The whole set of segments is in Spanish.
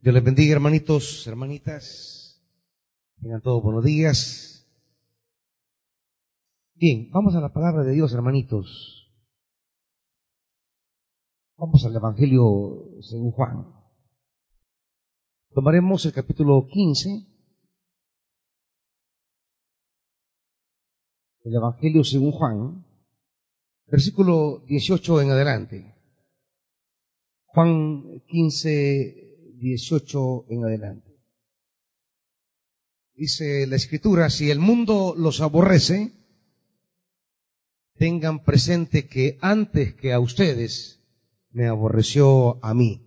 Dios les bendiga, hermanitos, hermanitas. Tengan todos buenos días. Bien, vamos a la palabra de Dios, hermanitos. Vamos al Evangelio según Juan. Tomaremos el capítulo 15. El Evangelio según Juan, versículo 18 en adelante. Juan 15, 18 en adelante. Dice la escritura, si el mundo los aborrece, tengan presente que antes que a ustedes me aborreció a mí.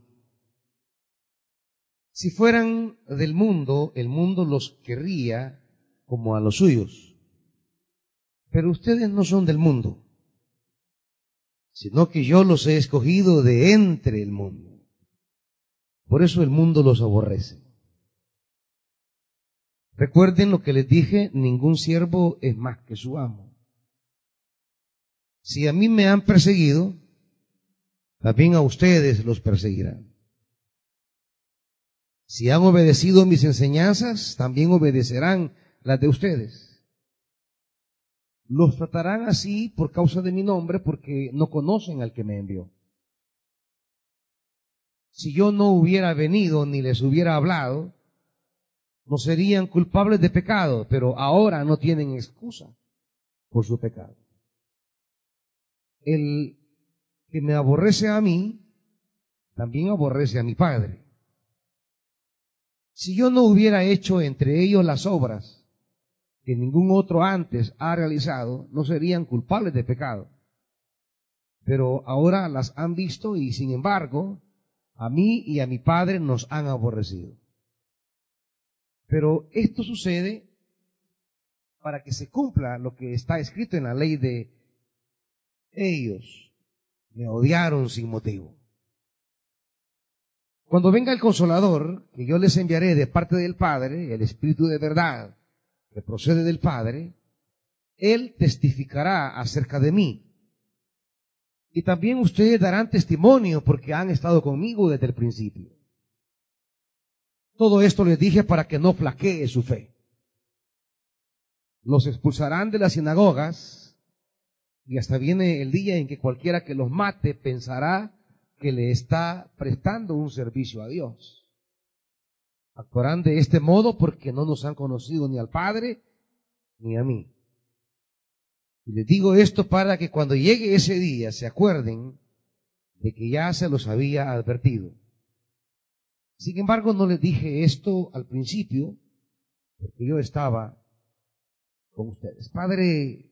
Si fueran del mundo, el mundo los querría como a los suyos. Pero ustedes no son del mundo, sino que yo los he escogido de entre el mundo. Por eso el mundo los aborrece. Recuerden lo que les dije, ningún siervo es más que su amo. Si a mí me han perseguido, también a ustedes los perseguirán. Si han obedecido mis enseñanzas, también obedecerán las de ustedes. Los tratarán así por causa de mi nombre porque no conocen al que me envió. Si yo no hubiera venido ni les hubiera hablado, no serían culpables de pecado, pero ahora no tienen excusa por su pecado. El que me aborrece a mí, también aborrece a mi Padre. Si yo no hubiera hecho entre ellos las obras que ningún otro antes ha realizado, no serían culpables de pecado. Pero ahora las han visto y sin embargo, a mí y a mi Padre nos han aborrecido. Pero esto sucede para que se cumpla lo que está escrito en la ley de ellos me odiaron sin motivo. Cuando venga el consolador, que yo les enviaré de parte del Padre, el Espíritu de verdad que procede del Padre, Él testificará acerca de mí. Y también ustedes darán testimonio porque han estado conmigo desde el principio. Todo esto les dije para que no flaquee su fe. Los expulsarán de las sinagogas y hasta viene el día en que cualquiera que los mate pensará que le está prestando un servicio a Dios. Actuarán de este modo porque no nos han conocido ni al Padre ni a mí. Y les digo esto para que cuando llegue ese día se acuerden de que ya se los había advertido. Sin embargo, no les dije esto al principio porque yo estaba con ustedes. Padre,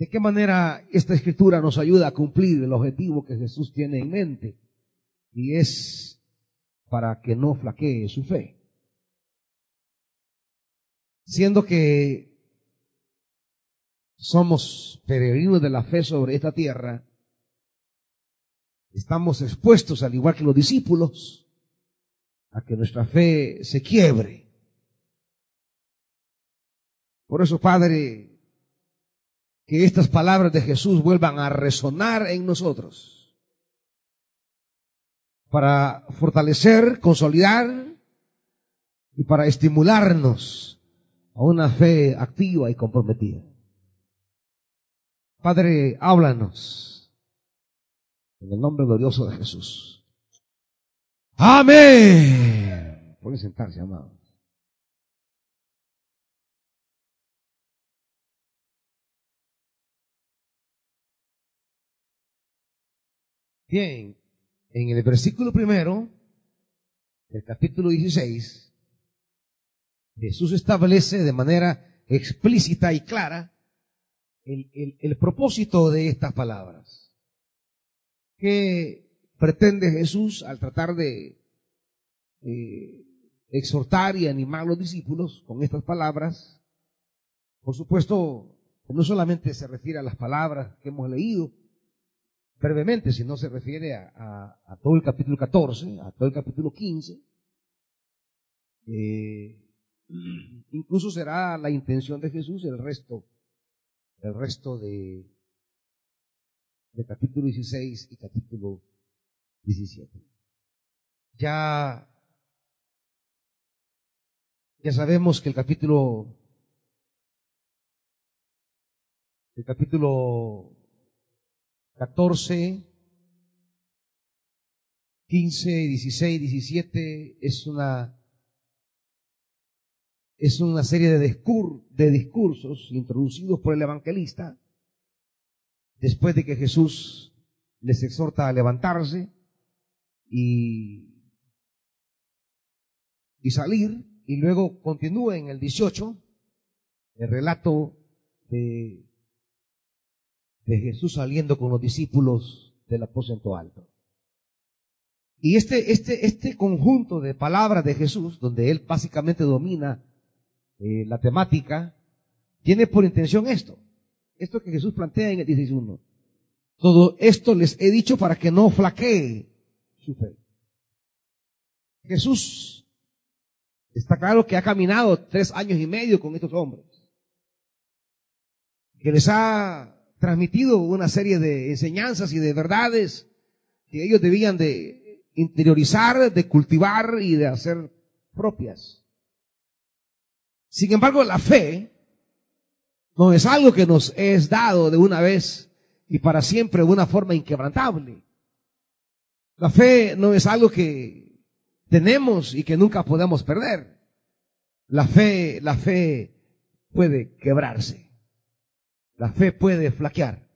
¿De qué manera esta escritura nos ayuda a cumplir el objetivo que Jesús tiene en mente? Y es para que no flaquee su fe. Siendo que somos peregrinos de la fe sobre esta tierra, estamos expuestos, al igual que los discípulos, a que nuestra fe se quiebre. Por eso, Padre, que estas palabras de Jesús vuelvan a resonar en nosotros para fortalecer, consolidar y para estimularnos a una fe activa y comprometida. Padre, háblanos en el nombre glorioso de Jesús. Amén. Pueden sentarse, amados. Bien, en el versículo primero del capítulo 16, Jesús establece de manera explícita y clara el, el, propósito de estas palabras. ¿Qué pretende Jesús al tratar de exhortar y animar a los discípulos con estas palabras? Por supuesto, no solamente se refiere a las palabras que hemos leído, brevemente, si no se refiere a, todo el capítulo 14, a todo el capítulo 15. Eh, incluso será la intención de Jesús el resto, el resto de, de capítulo 16 y capítulo 17. Ya, ya sabemos que el capítulo, el capítulo 14, 15, 16, 17 es una es una serie de, de discursos introducidos por el evangelista después de que Jesús les exhorta a levantarse y, salir, y luego continúa en el 18 el relato de, de Jesús saliendo con los discípulos del aposento alto. Y este, este, este conjunto de palabras de Jesús, donde él básicamente domina eh, la temática, tiene por intención esto, esto que Jesús plantea en el 16.1. Todo esto les he dicho para que no flaquee su fe. Jesús está claro que ha caminado tres años y medio con estos hombres, que les ha transmitido una serie de enseñanzas y de verdades que ellos debían de interiorizar, de cultivar y de hacer propias. Sin embargo, la fe no es algo que nos es dado de una vez y para siempre de una forma inquebrantable. La fe no es algo que tenemos y que nunca podemos perder. La fe, la fe puede quebrarse. La fe puede flaquear.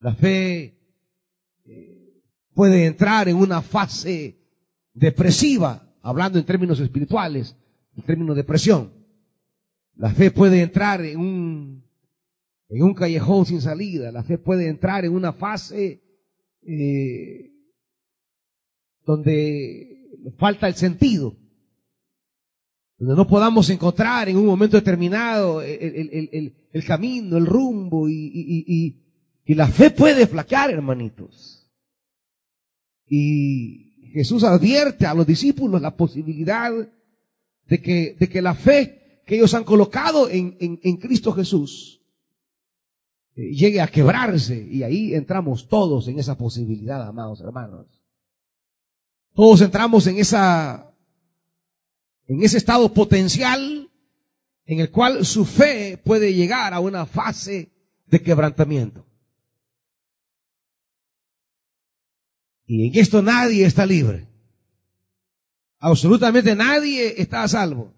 La fe eh, puede entrar en una fase depresiva, hablando en términos espirituales, en términos de depresión. La fe puede entrar en un, en un callejón sin salida. La fe puede entrar en una fase eh, donde falta el sentido. Donde no podamos encontrar en un momento determinado el, camino, el rumbo y, y la fe puede flaquear, hermanitos. Y Jesús advierte a los discípulos la posibilidad de que, de que la fe que ellos han colocado en, en, Cristo Jesús eh, llegue a quebrarse y ahí entramos todos en esa posibilidad, amados hermanos. Todos entramos en esa, en ese estado potencial en el cual su fe puede llegar a una fase de quebrantamiento. Y en esto nadie está libre. Absolutamente nadie está a salvo.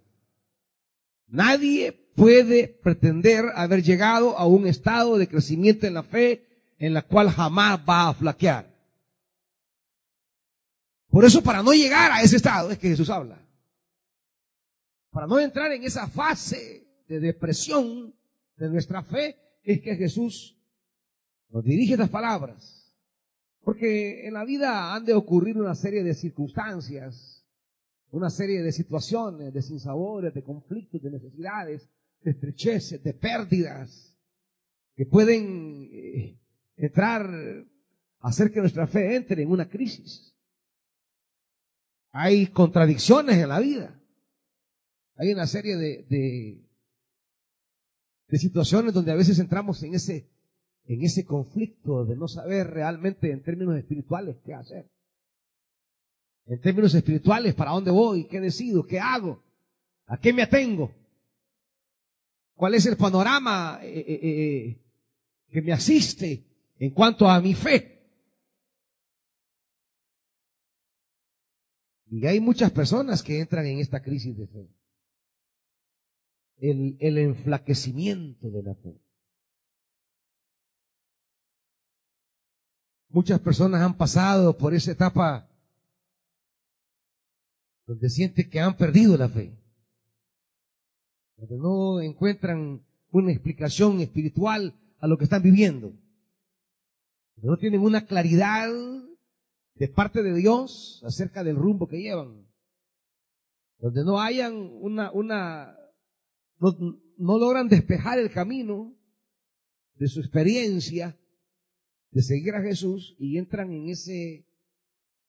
Nadie puede pretender haber llegado a un estado de crecimiento en la fe en la cual jamás va a flaquear. Por eso para no llegar a ese estado es que Jesús habla. Para no entrar en esa fase de depresión de nuestra fe es que Jesús nos dirige estas palabras. Porque en la vida han de ocurrir una serie de circunstancias una serie de situaciones, de sinsabores, de conflictos, de necesidades, de estrecheces, de pérdidas, que pueden eh, entrar, hacer que nuestra fe entre en una crisis. Hay contradicciones en la vida. Hay una serie de, de, de situaciones donde a veces entramos en ese, en ese conflicto de no saber realmente en términos espirituales qué hacer en términos espirituales, para dónde voy, qué decido, qué hago, a qué me atengo, cuál es el panorama eh, eh, eh, que me asiste en cuanto a mi fe. Y hay muchas personas que entran en esta crisis de fe. El, el enflaquecimiento de la fe. Muchas personas han pasado por esa etapa donde sienten que han perdido la fe, donde no encuentran una explicación espiritual a lo que están viviendo, donde no tienen una claridad de parte de Dios acerca del rumbo que llevan, donde no hayan una, una, no, no logran despejar el camino de su experiencia de seguir a Jesús y entran en ese,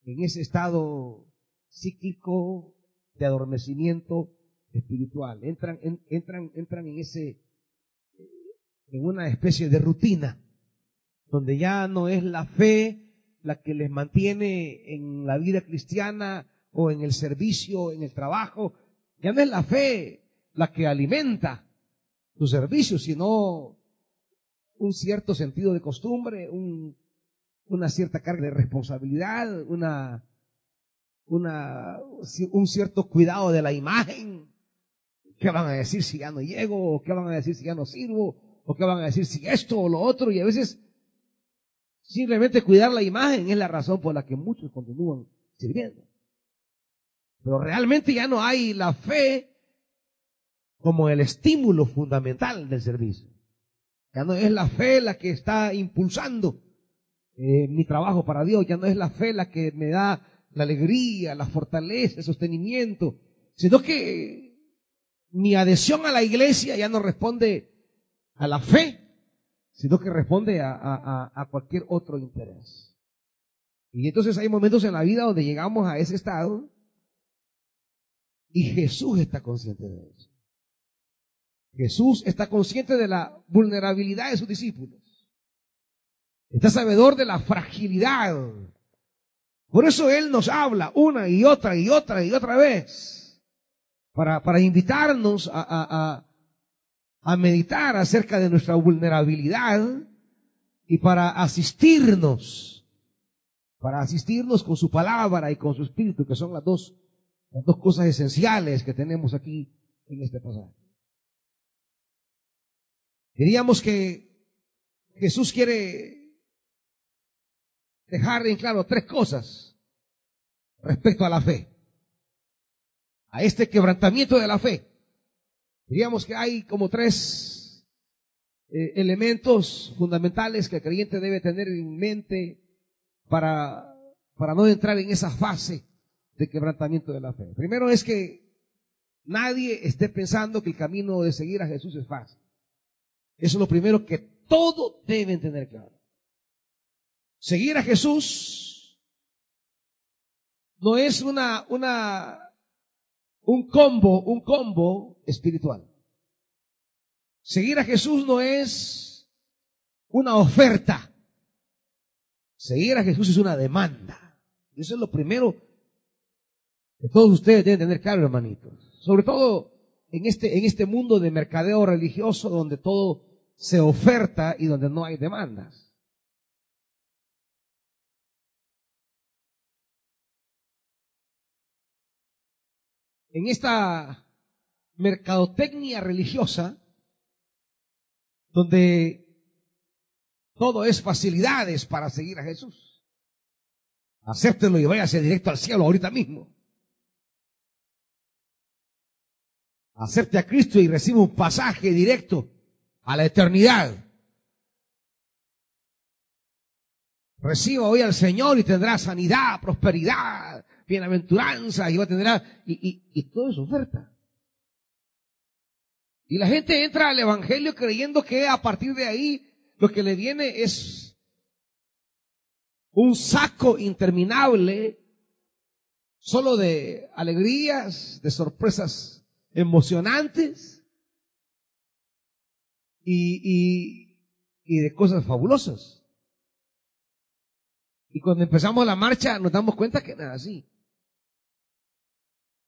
en ese estado cíclico de adormecimiento espiritual. Entran, entran, entran en ese, en una especie de rutina, donde ya no es la fe la que les mantiene en la vida cristiana o en el servicio, en el trabajo. Ya no es la fe la que alimenta tu servicio, sino un cierto sentido de costumbre, un, una cierta carga de responsabilidad, una, un cierto cuidado de la imagen. ¿Qué van a decir si ya no llego? ¿O qué van a decir si ya no sirvo? ¿O qué van a decir si esto o lo otro? Y a veces simplemente cuidar la imagen es la razón por la que muchos continúan sirviendo. Pero realmente ya no hay la fe como el estímulo fundamental del servicio. Ya no es la fe la que está impulsando eh, mi trabajo para Dios, ya no es la fe la que me da la alegría, la fortaleza, el sostenimiento, sino que mi adhesión a la iglesia ya no responde a la fe, sino que responde a, a cualquier otro interés. Y entonces hay momentos en la vida donde llegamos a ese estado y Jesús está consciente de eso. Jesús está consciente de la vulnerabilidad de sus discípulos. Está sabedor de la fragilidad. Por eso Él nos habla una y otra y otra y otra vez para, para invitarnos a, a, a meditar acerca de nuestra vulnerabilidad y para asistirnos, para asistirnos con su palabra y con su espíritu, que son las dos, las dos cosas esenciales que tenemos aquí en este pasaje. Diríamos que Jesús quiere dejar en claro tres cosas respecto a la fe. A este quebrantamiento de la fe. Diríamos que hay como tres eh, elementos fundamentales que el creyente debe tener en mente para, para no entrar en esa fase de quebrantamiento de la fe. Primero es que nadie esté pensando que el camino de seguir a Jesús es fácil. Eso es lo primero que todo deben tener claro. Seguir a Jesús no es una, una, un combo, un combo espiritual. Seguir a Jesús no es una oferta. Seguir a Jesús es una demanda. Eso es lo primero que todos ustedes deben tener claro, hermanitos. Sobre todo en este, en este mundo de mercadeo religioso donde todo se oferta y donde no hay demandas. En esta mercadotecnia religiosa, donde todo es facilidades para seguir a Jesús. Acéptelo y váyase directo al cielo ahorita mismo. Acepte a Cristo y reciba un pasaje directo a la eternidad. Reciba hoy al Señor y tendrá sanidad, prosperidad, bienaventuranza y a tener, y, y, y todo es oferta. Y la gente entra al Evangelio creyendo que a partir de ahí lo que le viene es un saco interminable solo de alegrías, de sorpresas emocionantes y, y, de cosas fabulosas. Y cuando empezamos la marcha nos damos cuenta que nada así.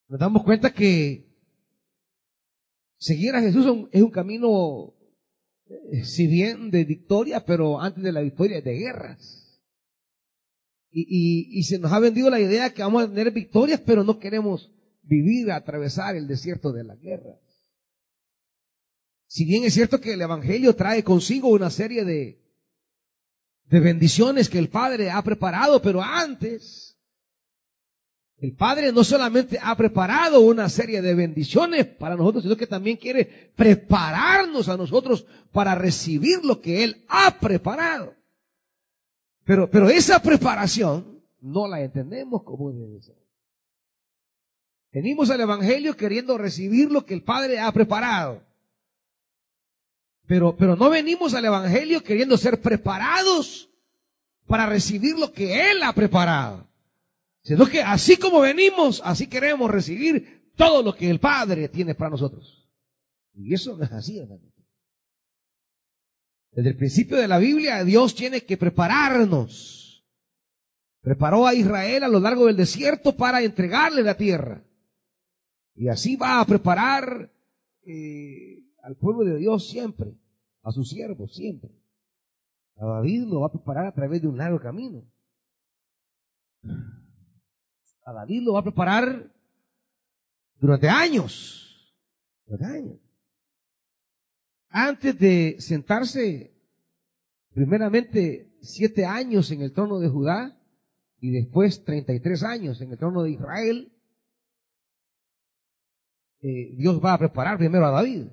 Nos damos cuenta que seguir a Jesús es un camino, eh, si bien de victoria, pero antes de la victoria de guerras. Y, se nos ha vendido la idea que vamos a tener victorias, pero no queremos vivir, atravesar el desierto de la guerra. Si bien es cierto que el Evangelio trae consigo una serie de, de bendiciones que el Padre ha preparado, pero antes, el Padre no solamente ha preparado una serie de bendiciones para nosotros, sino que también quiere prepararnos a nosotros para recibir lo que Él ha preparado. Pero, pero esa preparación no la entendemos como debe ser. Venimos al Evangelio queriendo recibir lo que el Padre ha preparado. Pero, pero no venimos al Evangelio queriendo ser preparados para recibir lo que Él ha preparado. Sino que así como venimos, así queremos recibir todo lo que el Padre tiene para nosotros. Y eso no es así, hermano. Desde el principio de la Biblia, Dios tiene que prepararnos Preparó a Israel a lo largo del desierto para entregarle la tierra. Y así va a preparar eh, al pueblo de Dios siempre, a sus siervos siempre. A David lo va a preparar a través de un largo camino. A David lo va a preparar durante años. Durante años. Antes de sentarse, primeramente, siete años en el trono de Judá y después treinta y tres años en el trono de Israel, eh, Dios va a preparar primero a David.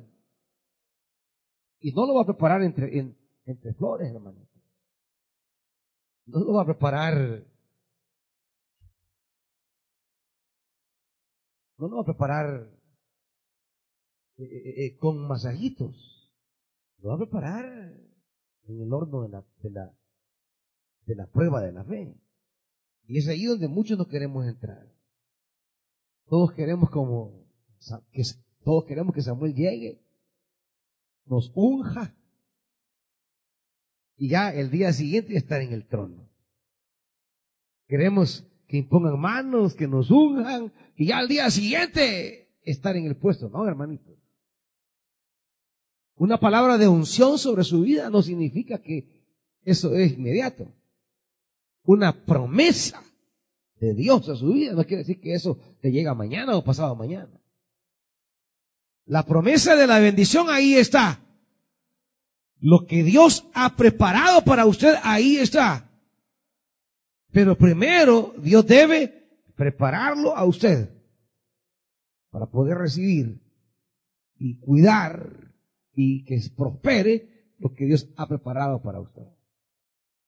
Y no lo va a preparar entre, entre flores, hermano. No lo va a preparar. No lo va a preparar eh, eh, con masajitos. Lo va a preparar en el horno de la, de la, de la prueba de la fe. Y es ahí donde muchos no queremos entrar. Todos queremos como que todos queremos que Samuel llegue, nos unja y ya el día siguiente estar en el trono. Queremos que impongan manos, que nos unjan y ya al día siguiente estar en el puesto, ¿no, hermanito? Una palabra de unción sobre su vida no significa que eso es inmediato. Una promesa de Dios a su vida no quiere decir que eso te llega mañana o pasado mañana. La promesa de la bendición ahí está. Lo que Dios ha preparado para usted ahí está. Pero primero Dios debe prepararlo a usted para poder recibir y cuidar y que prospere lo que Dios ha preparado para usted.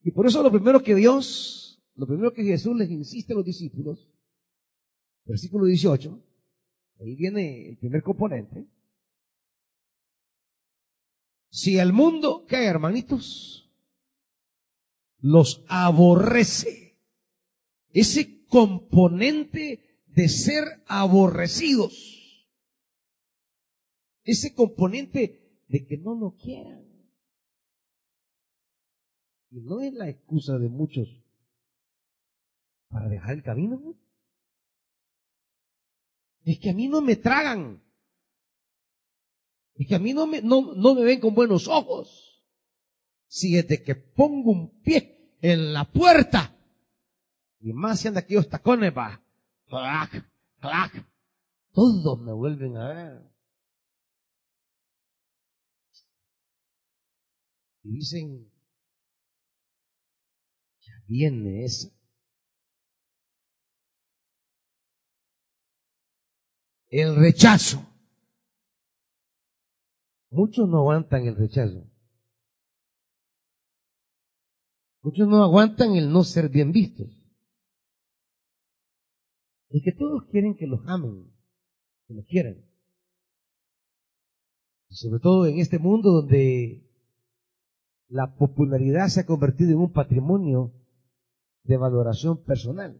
Y por eso lo primero que Dios, lo primero que Jesús les insiste a los discípulos, versículo 18, Ahí viene el primer componente. Si el mundo, ¿qué hermanitos? Los aborrece. Ese componente de ser aborrecidos. Ese componente de que no lo quieran. Y no es la excusa de muchos para dejar el camino. Es que a mí no me tragan. Es que a mí no me, no, no me ven con buenos ojos. Si desde que pongo un pie en la puerta, y más si anda aquellos tacones, va, clac, clac, todos me vuelven a ver. Y dicen, ya viene esa. el rechazo. Muchos no aguantan el rechazo. Muchos no aguantan el no ser bien vistos. Es que todos quieren que los amen, que los quieran. Sobre todo en este mundo donde la popularidad se ha convertido en un patrimonio de valoración personal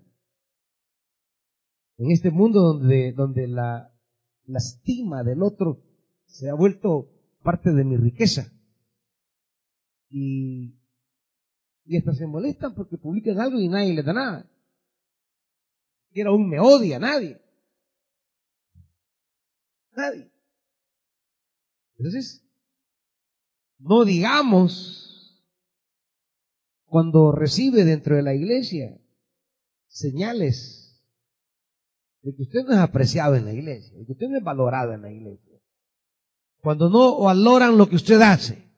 en este mundo donde, donde la, la estima del otro se ha vuelto parte de mi riqueza. Y, y hasta se molestan porque publican algo y nadie les da nada. Y aún me odia, nadie. Nadie. Entonces, no digamos cuando recibe dentro de la iglesia señales de que usted no es apreciado en la iglesia, de que usted no es valorado en la iglesia. Cuando no valoran lo que usted hace.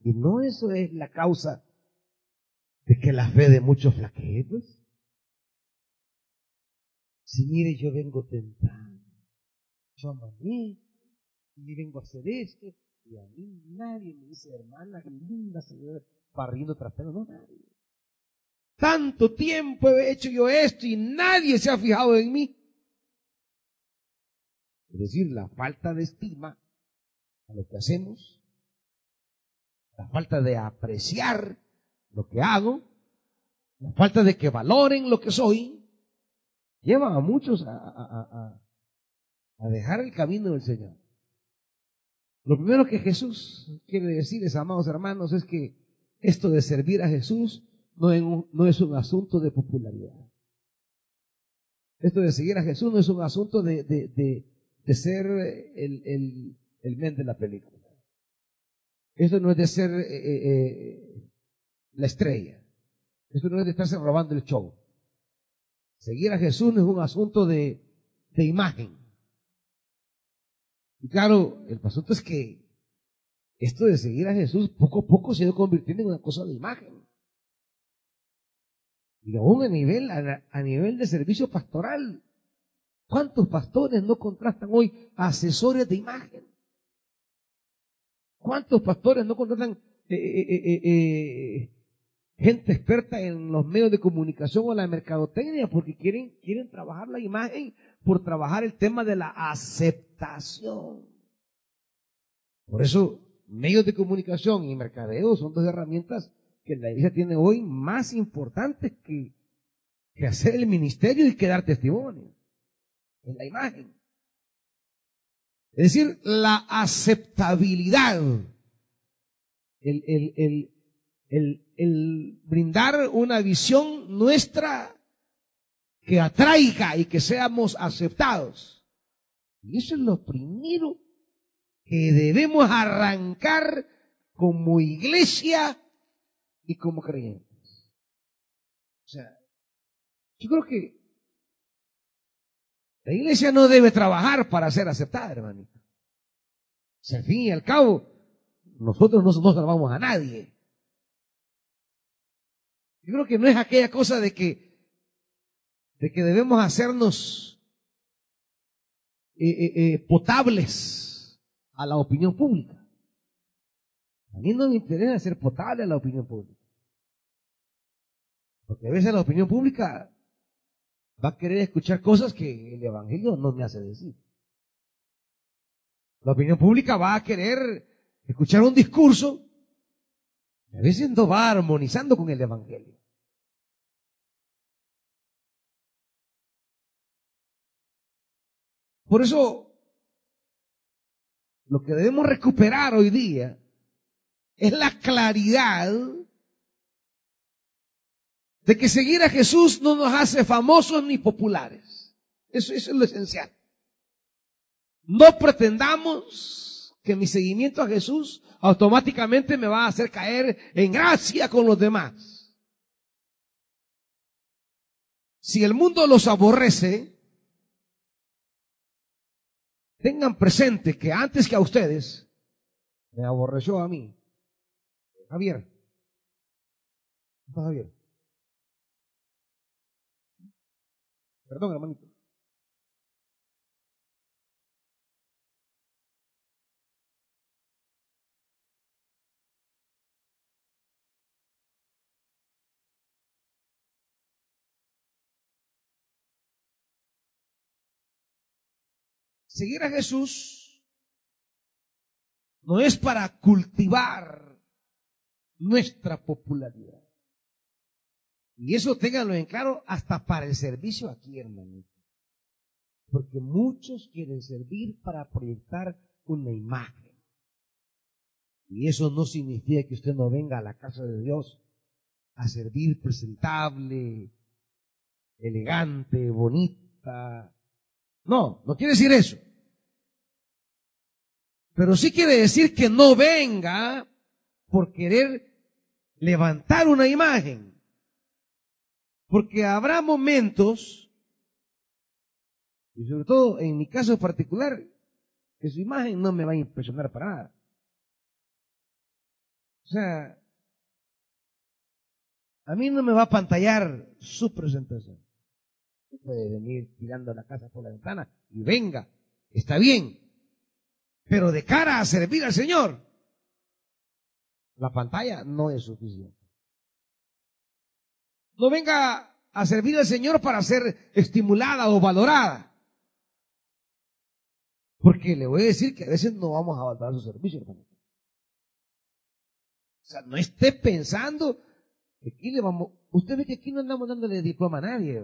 Y no eso es la causa de que la fe de muchos flaquee, pues. Si mire, yo vengo tentando, yo amané, y vengo a hacer esto, y a mí nadie me dice, hermana, qué linda se ve barriendo trapero, no nadie. Tanto tiempo he hecho yo esto y nadie se ha fijado en mí. Es decir, la falta de estima a lo que hacemos, la falta de apreciar lo que hago, la falta de que valoren lo que soy, lleva a muchos a, dejar el camino del Señor. Lo primero que Jesús quiere decirles, amados hermanos, es que esto de servir a Jesús no es un, asunto de popularidad. Esto de seguir a Jesús no es un asunto de ser el, el, el men de la película. Esto no es de ser eh, eh, eh, la estrella. Esto no es de estarse robando el show. Seguir a Jesús no es un asunto de, imagen. Y claro, el asunto es que esto de seguir a Jesús poco a poco se ha ido convirtiendo en una cosa de imagen. Y aún a nivel, a, nivel de servicio pastoral. ¿Cuántos pastores no contrastan hoy asesores de imagen? ¿Cuántos pastores no contratan eh, eh, eh, gente experta en los medios de comunicación o la mercadotecnia porque quieren, quieren trabajar la imagen por trabajar el tema de la aceptación? Por eso, medios de comunicación y mercadeo son dos herramientas que la iglesia tiene hoy más importantes que, que hacer el ministerio y que dar testimonio en la imagen. Es decir, la aceptabilidad, el, el, el, el, el brindar una visión nuestra que atraiga y que seamos aceptados. Y eso es lo primero que debemos arrancar como iglesia y como creyentes. O sea, yo creo que la iglesia no debe trabajar para ser aceptada, hermanito. Sea, al fin y al cabo, nosotros no, no salvamos a nadie. Yo creo que no es aquella cosa de que, de que debemos hacernos eh, eh, eh, potables a la opinión pública. A mí no me interesa ser potable a la opinión pública. Porque a veces la opinión pública va a querer escuchar cosas que el Evangelio no me hace decir. La opinión pública va a querer escuchar un discurso a veces no va armonizando con el Evangelio. Por eso, lo que debemos recuperar hoy día es la claridad de que seguir a Jesús no nos hace famosos ni populares. Eso, es lo esencial. No pretendamos que mi seguimiento a Jesús automáticamente me va a hacer caer en gracia con los demás. Si el mundo los aborrece, tengan presente que antes que a ustedes, me aborreció a mí. Javier. Javier. Perdón, hermanito. Seguir a Jesús no es para cultivar nuestra popularidad. Y eso ténganlo en claro hasta para el servicio aquí, hermanito. Porque muchos quieren servir para proyectar una imagen. Y eso no significa que usted no venga a la casa de Dios a servir presentable, elegante, bonita. No, no quiere decir eso. Pero sí quiere decir que no venga por querer levantar una imagen. Porque habrá momentos, y sobre todo en mi caso particular, que su imagen no me va a impresionar para nada. O sea, a mí no me va a pantallar su presentación. Puede venir tirando la casa por la ventana y venga, está bien. Pero de cara a servir al Señor, la pantalla no es suficiente. No venga a servir al Señor para ser estimulada o valorada. Porque le voy a decir que a veces no vamos a valorar su servicio, hermano. O sea, no esté pensando que aquí le vamos, usted ve que aquí no andamos dándole diploma a nadie.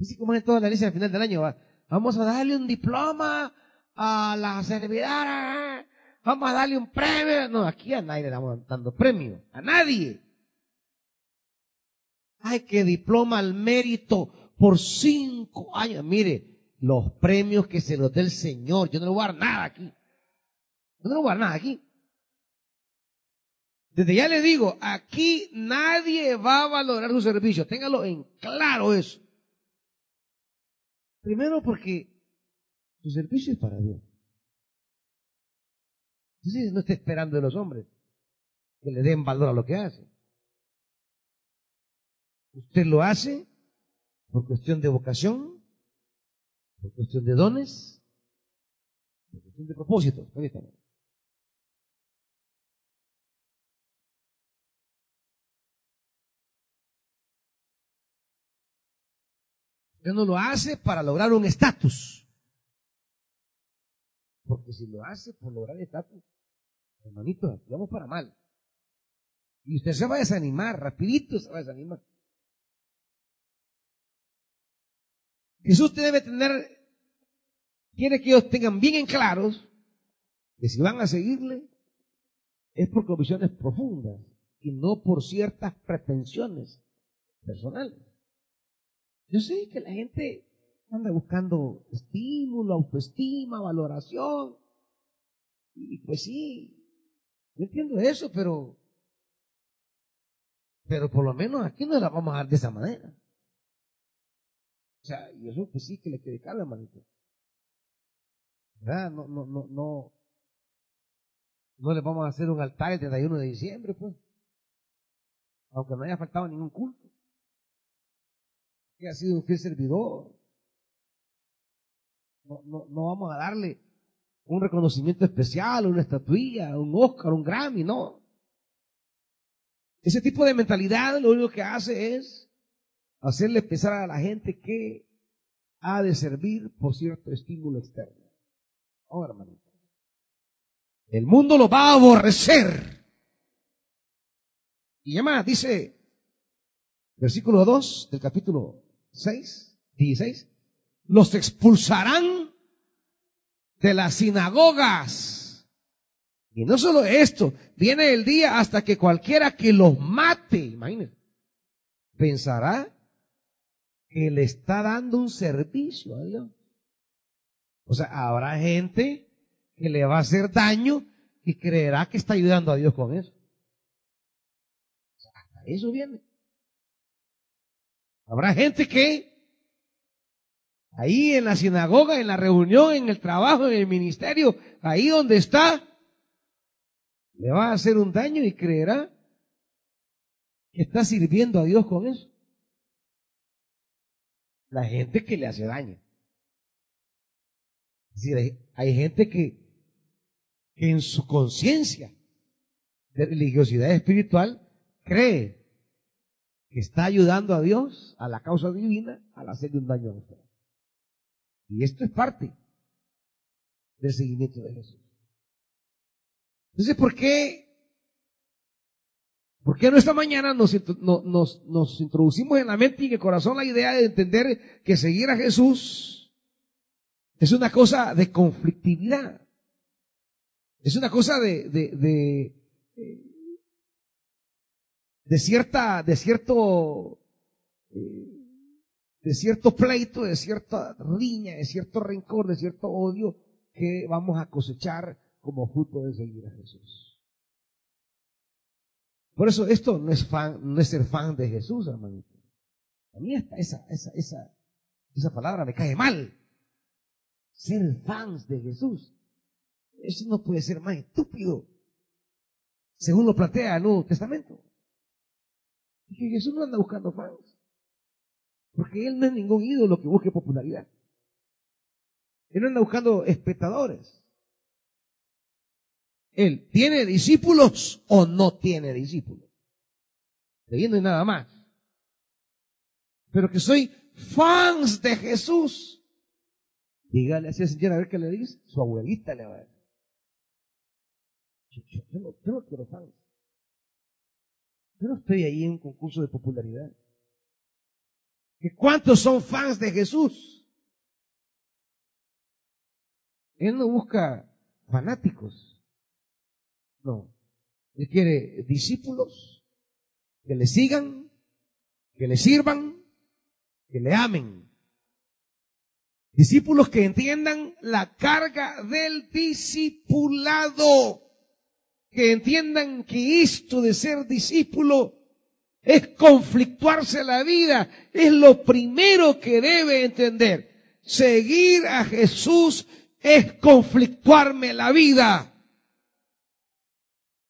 Así como en toda la iglesia al final del año, vamos a darle un diploma a la servidora vamos a darle un premio. No, aquí a nadie le estamos dando premio. A nadie. Ay, que diploma al mérito por cinco años. Mire, los premios que se los dé el Señor. Yo no le voy a dar nada aquí. Yo no le voy a dar nada aquí. Desde ya le digo, aquí nadie va a valorar su servicio. Téngalo en claro eso. Primero porque su servicio es para Dios. Entonces no está esperando de los hombres que le den valor a lo que hace. Usted lo hace por cuestión de vocación, por cuestión de dones, por cuestión de propósitos. Usted no lo hace para lograr un estatus. Porque si lo hace por lograr estatus, hermanito, vamos para mal. Y usted se va a desanimar, rapidito se va a desanimar. Jesús debe tener, quiere que ellos tengan bien en claros que si van a seguirle es por convicciones profundas y no por ciertas pretensiones personales. Yo sé que la gente anda buscando estímulo, autoestima, valoración. Y pues sí, yo entiendo eso, pero, pero por lo menos aquí no la vamos a dar de esa manera. O sea, y eso pues sí que le quede claro, hermanito. ¿Verdad? No, no, no, no. No le vamos a hacer un altar el 31 de diciembre, pues. Aunque no haya faltado ningún culto que ha sido un fiel servidor. No, no, no vamos a darle un reconocimiento especial, una estatuilla, un Oscar, un Grammy, no. Ese tipo de mentalidad lo único que hace es hacerle pensar a la gente que ha de servir por cierto estímulo externo. Oh, hermanito. El mundo lo va a aborrecer. Y además dice, versículo 2 del capítulo 6, 16, los expulsarán de las sinagogas. Y no solo esto, viene el día hasta que cualquiera que los mate, pensará que le está dando un servicio a Dios. O sea, habrá gente que le va a hacer daño y creerá que está ayudando a Dios con eso. eso viene. Habrá gente que ahí en la sinagoga, en la reunión, en el trabajo, en el ministerio, ahí donde está, le va a hacer un daño y creerá que está sirviendo a Dios con eso. La gente que le hace daño. Es decir, hay, gente que, que en su conciencia de religiosidad espiritual cree está ayudando a Dios, a la causa divina, al hacerle un daño a usted. Y esto es parte del seguimiento de Jesús. Entonces, ¿por qué? ¿Por qué no esta mañana nos, nos, nos introducimos en la mente y en el corazón la idea de entender que seguir a Jesús es una cosa de conflictividad? Es una cosa de, eh, de cierta, de cierto, eh, de cierto pleito, de cierta riña, de cierto rencor, de cierto odio que vamos a cosechar como fruto de seguir a Jesús. Por eso esto no es fan, no es ser fan de Jesús, hermanito. A mí esta, esa, esa, esa, esa palabra me cae mal. Ser fans de Jesús. Eso no puede ser más estúpido. Según lo plantea el Nuevo Testamento. Que Jesús no anda buscando fans. Porque Él no es ningún ídolo que busque popularidad. Él no anda buscando espectadores. Él tiene discípulos o no tiene discípulos. Leyendo y nada más. Pero que soy fans de Jesús. Dígale así a señora a ver qué le dice. Su abuelita le va a decir. Yo, no, yo no quiero fans. Yo no estoy ahí en un concurso de popularidad. ¿Que ¿Cuántos son fans de Jesús? Él no busca fanáticos. No. Él quiere discípulos que le sigan, que le sirvan, que le amen. Discípulos que entiendan la carga del discipulado. Que entiendan que esto de ser discípulo es conflictuarse la vida. Es lo primero que debe entender. Seguir a Jesús es conflictuarme la vida.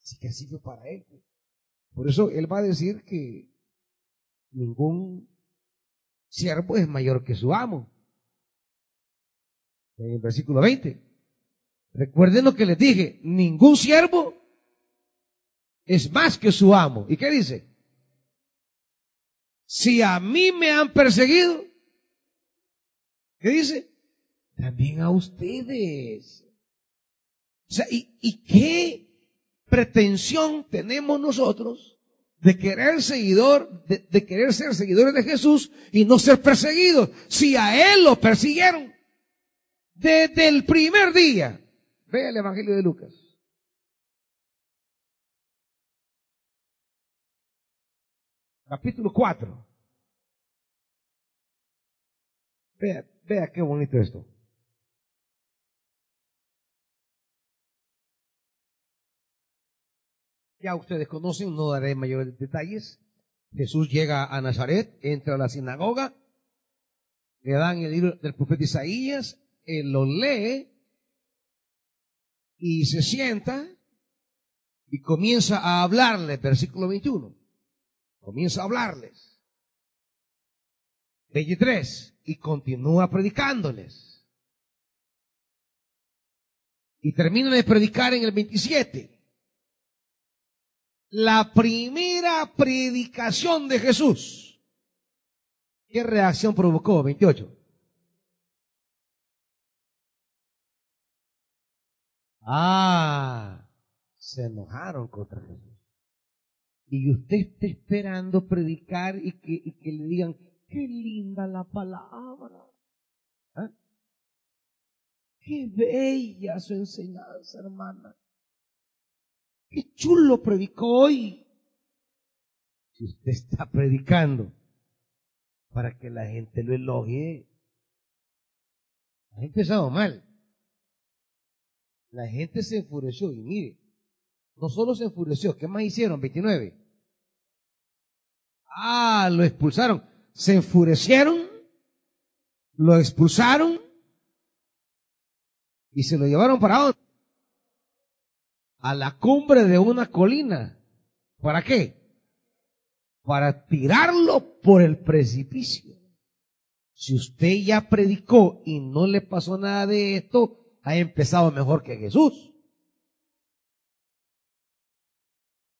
Así que así fue para él. Por eso él va a decir que ningún siervo es mayor que su amo. En el versículo 20. Recuerden lo que les dije, ningún siervo es más que su amo. ¿Y qué dice? Si a mí me han perseguido, ¿qué dice? También a ustedes. O sea, ¿y, y qué pretensión tenemos nosotros de querer seguidor, de, de, querer ser seguidores de Jesús y no ser perseguidos? Si a él lo persiguieron desde el primer día. Ve el Evangelio de Lucas. Capítulo 4. Vea, vea qué bonito esto. Ya ustedes conocen, no daré mayores detalles. Jesús llega a Nazaret, entra a la sinagoga, le dan el libro del profeta Isaías, él lo lee y se sienta y comienza a hablarle, versículo 21 comienza a hablarles. 23. Y continúa predicándoles. Y termina de predicar en el 27. La primera predicación de Jesús. ¿Qué reacción provocó? 28. Ah, se enojaron contra Jesús y usted está esperando predicar y que, y que le digan, qué linda la palabra. ¿Ah? Qué bella su enseñanza, hermana. Qué chulo predicó hoy. Si usted está predicando para que la gente lo elogie, ha empezado mal. La gente se enfureció y mire, no solo se enfureció, ¿qué más hicieron? 29. Ah, lo expulsaron. Se enfurecieron, lo expulsaron y se lo llevaron para dónde? A la cumbre de una colina. ¿Para qué? Para tirarlo por el precipicio. Si usted ya predicó y no le pasó nada de esto, ha empezado mejor que Jesús.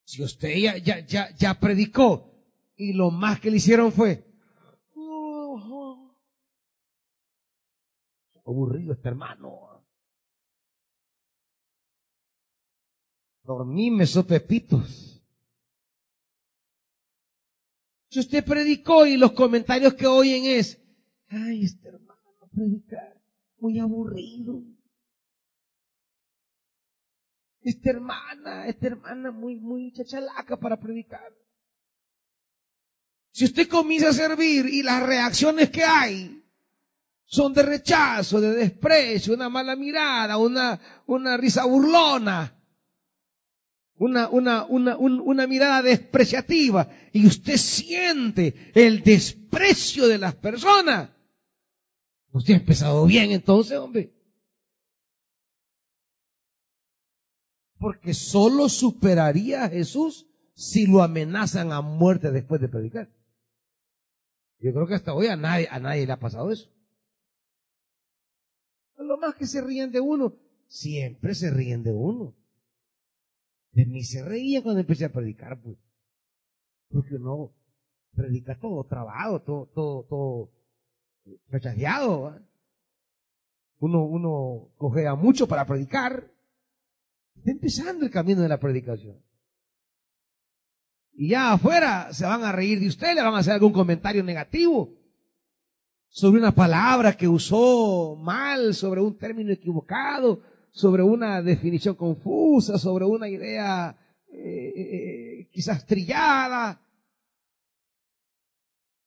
Si usted ya, ya, ya, predicó y lo más que le hicieron fue, aburrido este hermano. Dormí, me pepitos. Si usted predicó y los comentarios que oyen es, ay, este hermano predicar, muy aburrido esta hermana, esta hermana muy, muy chachalaca para predicar. Si usted comienza a servir y las reacciones que hay son de rechazo, de desprecio, una mala mirada, una, una risa burlona, una, una, una, una mirada despreciativa, y usted siente el desprecio de las personas, usted ha empezado bien entonces, hombre. Porque solo superaría a Jesús si lo amenazan a muerte después de predicar. Yo creo que hasta hoy a nadie, a nadie le ha pasado eso. Lo más que se ríen de uno, siempre se ríen de uno. De mí se reían cuando empecé a predicar, pues. Porque uno predica todo trabado, todo, todo, todo rechaceado. Uno, uno cogea mucho para predicar. Está empezando el camino de la predicación. Y ya afuera se van a reír de usted, le van a hacer algún comentario negativo sobre una palabra que usó mal, sobre un término equivocado, sobre una definición confusa, sobre una idea eh, eh, quizás trillada.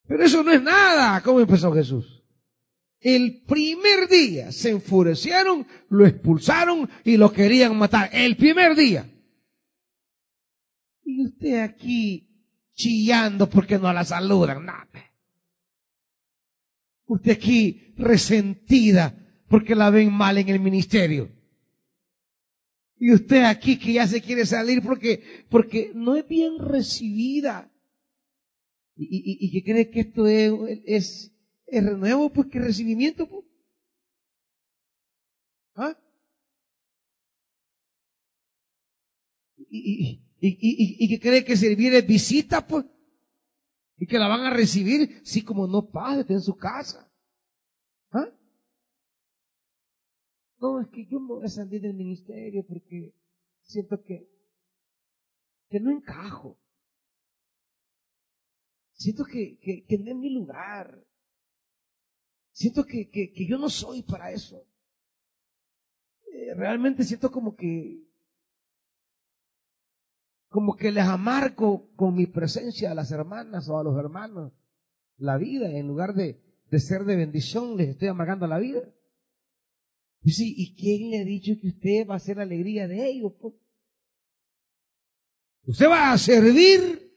Pero eso no es nada. ¿Cómo empezó Jesús? El primer día se enfurecieron, lo expulsaron y lo querían matar. El primer día. Y usted aquí chillando porque no la saludan. Nada. Usted aquí resentida porque la ven mal en el ministerio. Y usted aquí que ya se quiere salir porque, porque no es bien recibida. Y, y, y que cree que esto es, es, es renuevo, pues que recibimiento, pues. ¿Ah? Y, y, y, y, que cree que servir es visita, pues. Y que la van a recibir, sí, como no padre, en su casa. ¿Ah? No, es que yo me voy a salir del ministerio porque siento que, que no encajo. Siento que, que, que no es mi lugar. Siento que, que, yo no soy para eso. Eh, realmente siento como que como que les amargo con mi presencia a las hermanas o a los hermanos la vida, en lugar de, de ser de bendición, les estoy amargando la vida. Y sí, ¿y quién le ha dicho que usted va a ser la alegría de ellos? Pues? ¿Usted va a servir?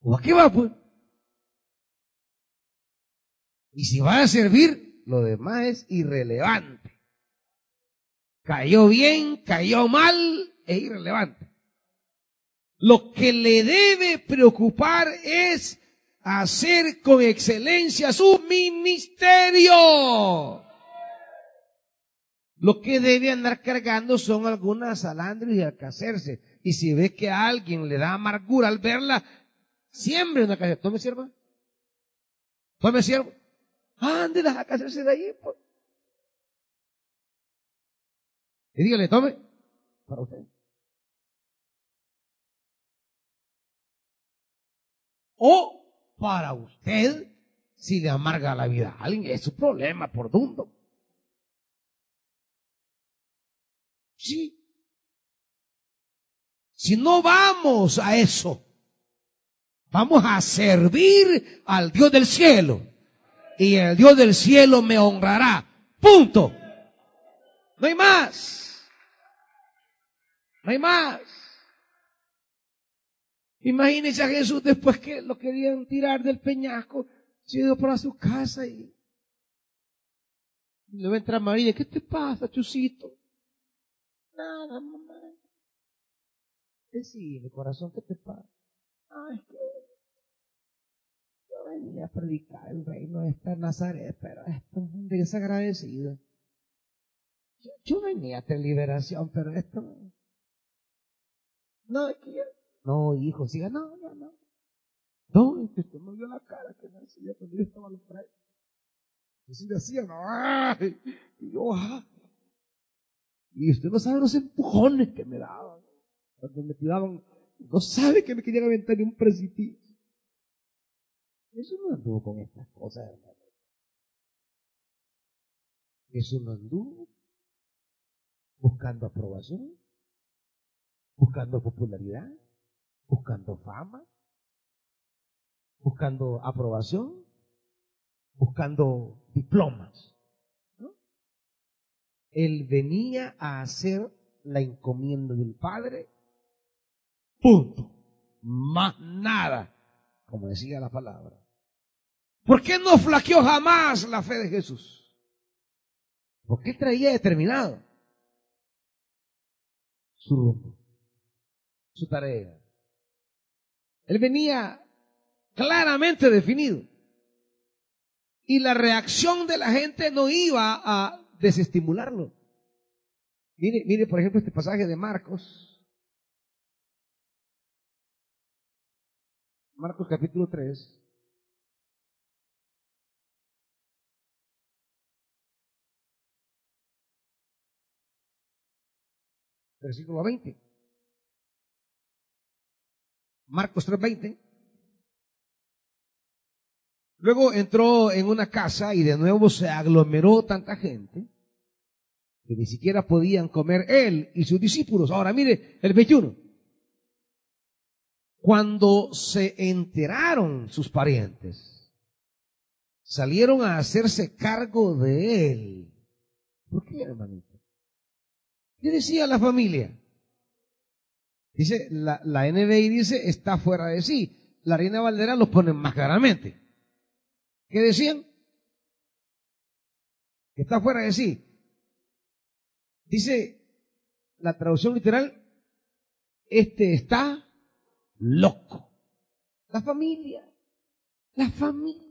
¿O a qué va, pues? Y si va a servir, lo demás es irrelevante. Cayó bien, cayó mal, es irrelevante. Lo que le debe preocupar es hacer con excelencia su ministerio. Lo que debe andar cargando son algunas alandrias y alcacerse. Y si ve que a alguien le da amargura al verla, siembre una calle. Tome sierva. Tome sierva. Ande a cacerse de ahí. Pues. Y dígale, tome para usted. O para usted, si le amarga la vida a alguien, es su problema por dundo. Sí. Si no vamos a eso, vamos a servir al Dios del cielo. Y el Dios del cielo me honrará. Punto. No hay más. No hay más. Imagínense a Jesús después que lo querían tirar del peñasco, se ido para su casa y, le va a entrar María. ¿Qué te pasa, Chusito? Nada, mamá. Decime, corazón, ¿qué te pasa? Que yo venía a predicar el reino de esta Nazaret, pero esto es un desagradecido. Yo, yo venía a tener liberación, pero esto no, no, hijo, siga, no, no, no. No, es que usted me vio la cara que me hacía cuando yo estaba al frente. Yo sí decía, no, ay, y yo, ah. Y usted no sabe los empujones que me daban. Cuando me tiraban, no sabe que me querían aventar en un precipicio. Eso no anduvo con estas cosas, hermano. Eso no anduvo buscando aprobación, buscando popularidad buscando fama, buscando aprobación, buscando diplomas. Él venía a hacer la encomienda del Padre, punto, más nada, como decía la palabra. ¿Por qué no flaqueó jamás la fe de Jesús? Porque él traía determinado su rumbo, su tarea. Él venía claramente definido. Y la reacción de la gente no iba a desestimularlo. Mire, mire por ejemplo este pasaje de Marcos. Marcos capítulo 3. Versículo 20. Marcos 3:20. Luego entró en una casa y de nuevo se aglomeró tanta gente que ni siquiera podían comer él y sus discípulos. Ahora mire el 21. Cuando se enteraron sus parientes, salieron a hacerse cargo de él. ¿Por qué, hermanito? ¿Qué decía la familia? Dice, la, la NBI dice, está fuera de sí. La Reina Valdera lo pone más claramente. ¿Qué decían? Que está fuera de sí. Dice la traducción literal, este está loco. La familia, la familia.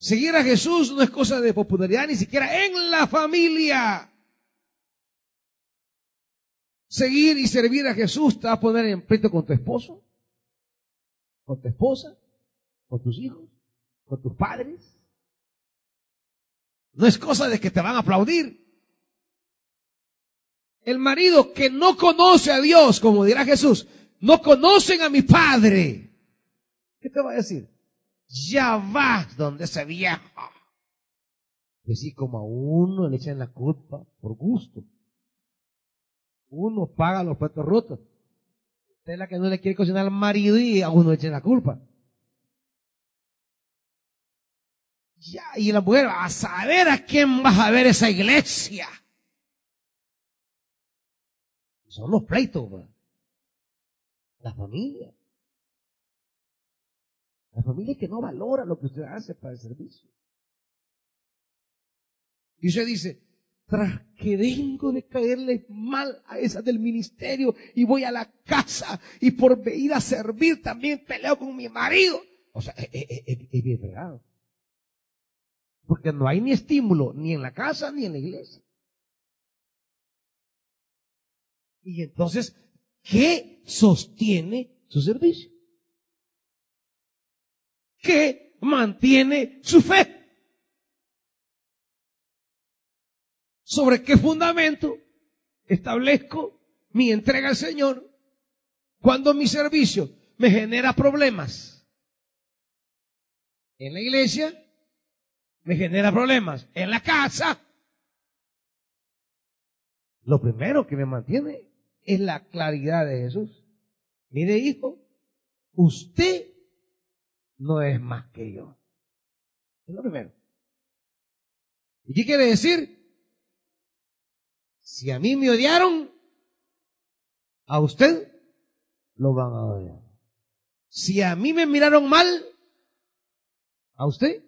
Seguir a Jesús no es cosa de popularidad, ni siquiera en la familia. Seguir y servir a Jesús te va a poner en pleito con tu esposo, con tu esposa, con tus hijos, con tus padres. No es cosa de que te van a aplaudir. El marido que no conoce a Dios, como dirá Jesús, no conocen a mi padre. ¿Qué te va a decir? Ya vas donde ese viejo. Pues sí, como a uno le echan la culpa por gusto. Uno paga los platos rotos. Usted es la que no le quiere cocinar al marido y a uno le echan la culpa. Ya, y la mujer, a saber a quién vas a ver esa iglesia. Son los pleitos, La familia. Familia que no valora lo que usted hace para el servicio. Y usted dice, tras que vengo de caerle mal a esa del ministerio y voy a la casa y por ir a servir también peleo con mi marido. O sea, es, bien fregado. Porque no hay ni estímulo, ni en la casa, ni en la iglesia. Y entonces, ¿qué sostiene su servicio? ¿Qué mantiene su fe? ¿Sobre qué fundamento establezco mi entrega al Señor cuando mi servicio me genera problemas? En la iglesia, me genera problemas. En la casa, lo primero que me mantiene es la claridad de Jesús. Mire, hijo, usted no es más que yo. Es lo primero. ¿Y qué quiere decir? Si a mí me odiaron, a usted lo van a odiar. Si a mí me miraron mal, a usted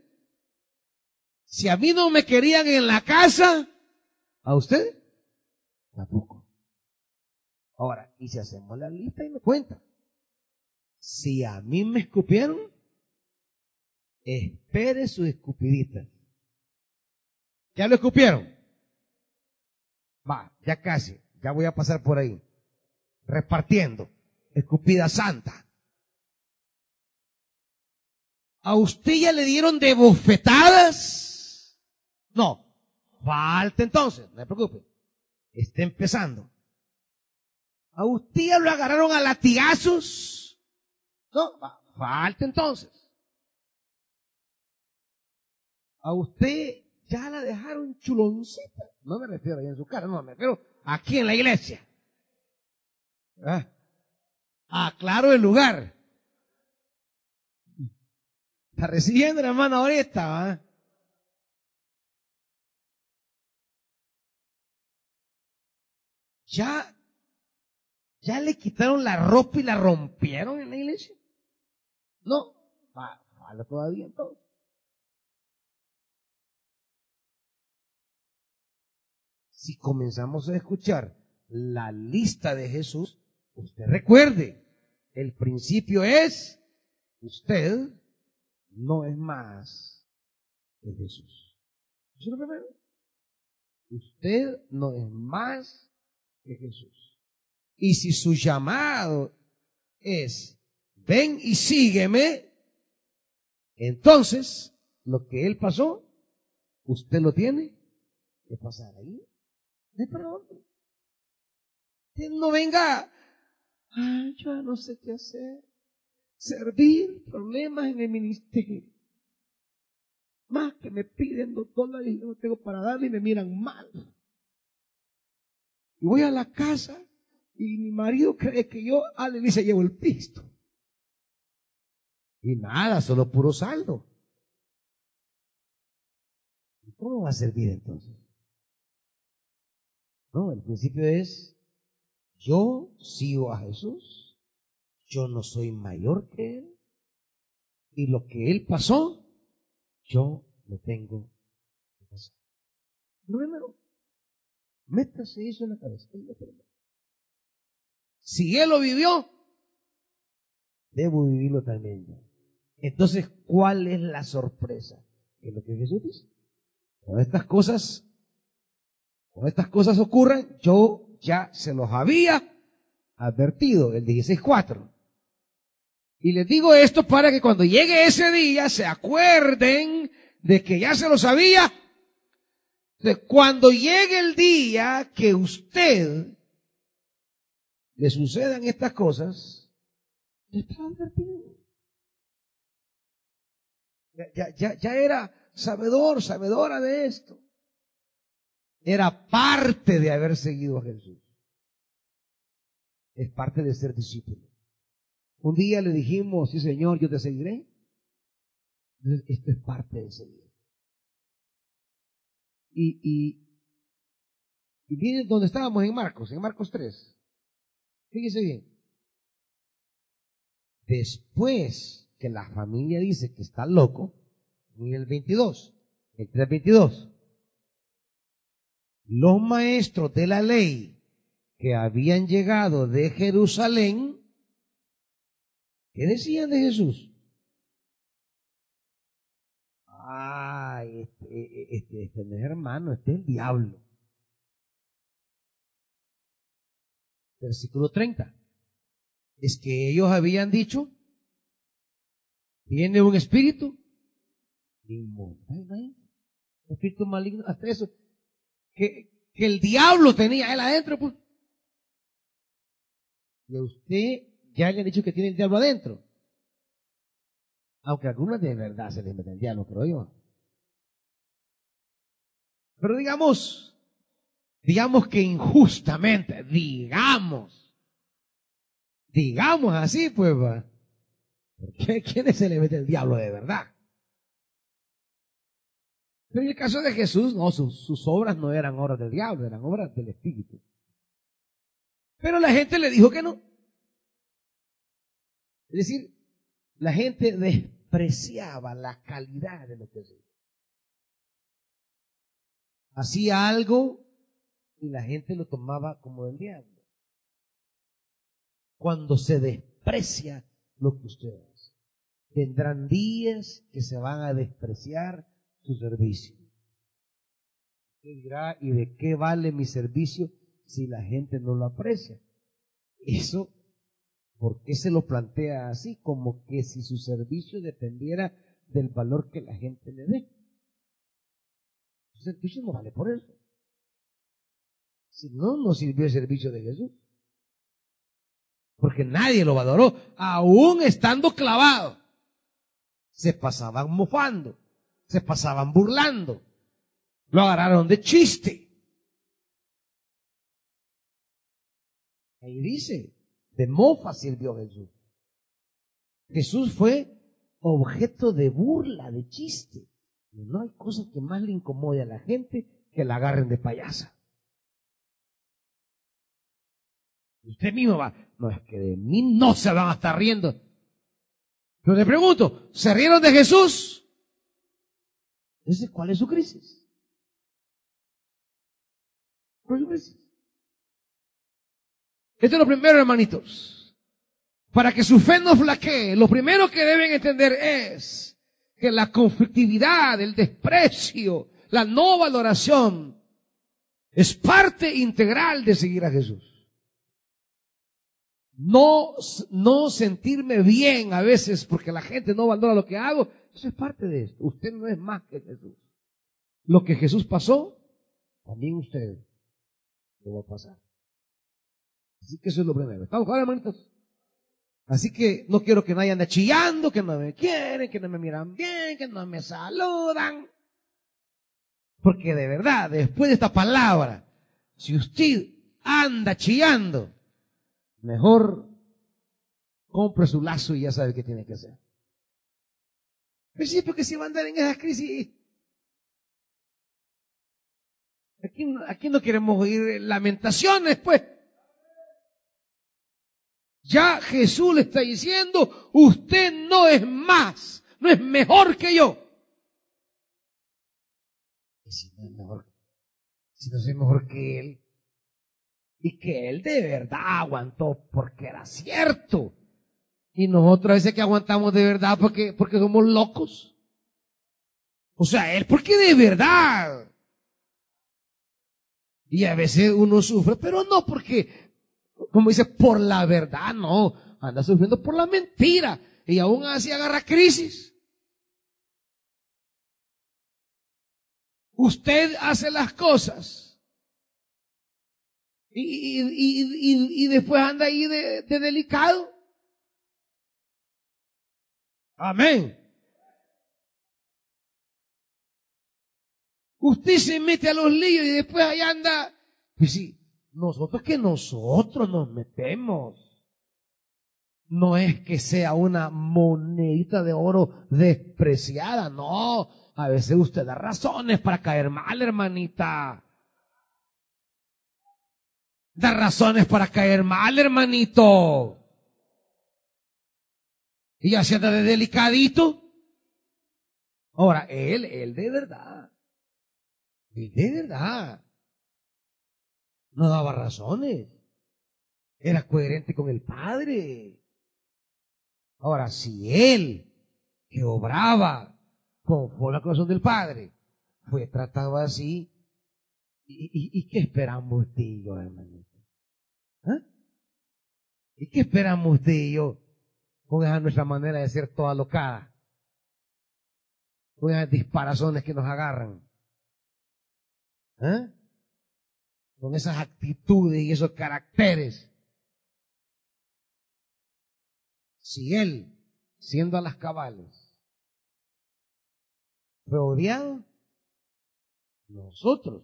si a mí no me querían en la casa, ¿a usted? Tampoco. Ahora, y si hacemos la lista y me cuenta. Si a mí me escupieron, espere su escupidita. ¿Ya lo escupieron? Va, ya casi, ya voy a pasar por ahí. Repartiendo. Escupida santa. ¿A usted ya le dieron de bofetadas? No, falta entonces, no se preocupe. Está empezando. ¿A usted lo agarraron a latigazos? No, falta entonces. A usted ya la dejaron chuloncita. No me refiero ahí en su cara, no, me refiero aquí en la iglesia. ¿Ah? Aclaro el lugar. Está recibiendo la hermana ahorita, ¿va? ya, ya le quitaron la ropa y la rompieron en la iglesia. No, falta todavía entonces. Si comenzamos a escuchar la lista de Jesús, usted recuerde, el principio es, usted no es más que Jesús. ¿Eso es lo? Usted no es más que Jesús. Y si su llamado es, ven y sígueme, entonces lo que él pasó, usted lo tiene que pasar ahí. ¿De perdón? Que no venga, ay, yo no sé qué hacer. Servir problemas en el ministerio. más que me piden dos dólares y yo no tengo para darle y me miran mal. Y voy a la casa y mi marido cree que yo, Ale, dice, llevo el pisto. Y nada, solo puro saldo. ¿Y cómo va a servir entonces? No, el principio es, yo sigo a Jesús, yo no soy mayor que Él, y lo que Él pasó, yo lo tengo que pasar. Primero, métase eso en la cabeza. Si Él lo vivió, debo vivirlo también yo. Entonces, ¿cuál es la sorpresa? ¿Qué es lo que Jesús dice? Con estas cosas, con estas cosas ocurren, yo ya se los había advertido, el 16.4. Y les digo esto para que cuando llegue ese día se acuerden de que ya se lo sabía. De cuando llegue el día que usted le sucedan estas cosas. Ya, ya, ya era sabedor, sabedora de esto. Era parte de haber seguido a Jesús. Es parte de ser discípulo. Un día le dijimos, sí Señor, yo te seguiré. Entonces, esto es parte de seguir. Y, y, y miren donde estábamos en Marcos, en Marcos 3. Fíjese bien. Después que la familia dice que está loco, en el 22, el 3.22, los maestros de la ley que habían llegado de Jerusalén, ¿qué decían de Jesús? Ay, este, este, este no es hermano, este es el diablo. Versículo 30. Es que ellos habían dicho, tiene un espíritu inmundo. Espíritu maligno, hasta eso. Que, que el diablo tenía él adentro, pues. Y a usted ya le han dicho que tiene el diablo adentro. Aunque algunos de verdad se les mete el diablo, creo yo. Pero digamos, digamos que injustamente, digamos, digamos así, pues va. ¿Quién se le mete el diablo de verdad? Pero en el caso de Jesús, no, sus, obras no eran obras del diablo, eran obras del Espíritu. Pero la gente le dijo que no. Es decir, la gente despreciaba la calidad de lo que hacía. Hacía algo y la gente lo tomaba como del diablo. Cuando se desprecia lo que usted hace, tendrán días que se van a despreciar su servicio. Dirá, ¿y de qué vale mi servicio si la gente no lo aprecia? Eso, ¿por qué se lo plantea así? Como que si su servicio dependiera del valor que la gente le dé. Su servicio no vale por eso. Si no, no sirvió el servicio de Jesús. Porque nadie lo valoró, aún estando clavado. Se pasaban mofando se pasaban burlando. Lo agarraron de chiste. Ahí dice, de mofa sirvió Jesús. Jesús fue objeto de burla, de chiste. Y no hay cosa que más le incomode a la gente que la agarren de payasa. Usted mismo va, no es que de mí no se van a estar riendo. Pero le pregunto, ¿se rieron de Jesús? ¿Cuál es su crisis? ¿Cuál es su crisis? Esto es lo primero, hermanitos. Para que su fe no flaquee, lo primero que deben entender es que la conflictividad, el desprecio, la no valoración es parte integral de seguir a Jesús. No, no sentirme bien a veces porque la gente no valora lo que hago eso es parte de esto. Usted no es más que Jesús. Lo que Jesús pasó, también usted lo va a pasar. Así que eso es lo primero. ¿Estamos claros, hermanitos? Así que no quiero que nadie ande chillando, que no me quieren, que no me miran bien, que no me saludan. Porque de verdad, después de esta palabra, si usted anda chillando, mejor compre su lazo y ya sabe qué tiene que hacer. Pero sí, porque si va a andar en esas crisis, aquí, aquí no queremos oír lamentaciones, pues. Ya Jesús le está diciendo, usted no es más, no es mejor que yo. Y si no es mejor, si no soy mejor que él, y que él de verdad aguantó porque era cierto. Y nosotros a veces que aguantamos de verdad porque, porque somos locos. O sea, él porque de verdad. Y a veces uno sufre, pero no porque, como dice, por la verdad, no. Anda sufriendo por la mentira. Y aún así agarra crisis. Usted hace las cosas y, y, y, después anda ahí de, de delicado. Amén. Usted se mete a los líos y después ahí anda. Pues sí, nosotros que nosotros nos metemos. No es que sea una monedita de oro despreciada, no. A veces usted da razones para caer mal, hermanita da razones para caer mal, hermanito. Y ya se anda de delicadito. Ahora, él, él de verdad. Él de verdad. No daba razones. Era coherente con el Padre. Ahora, si él, que obraba conforme la corazón del Padre, fue tratado así, ¿y, qué esperamos usted y yo, hermanito? ¿Ah? ¿Y qué esperamos usted y yo con esa nuestra manera de ser toda locada? Con esas disparazones que nos agarran. ¿Ah? Con esas actitudes y esos caracteres. Si él, siendo a las cabales, fue odiado, nosotros,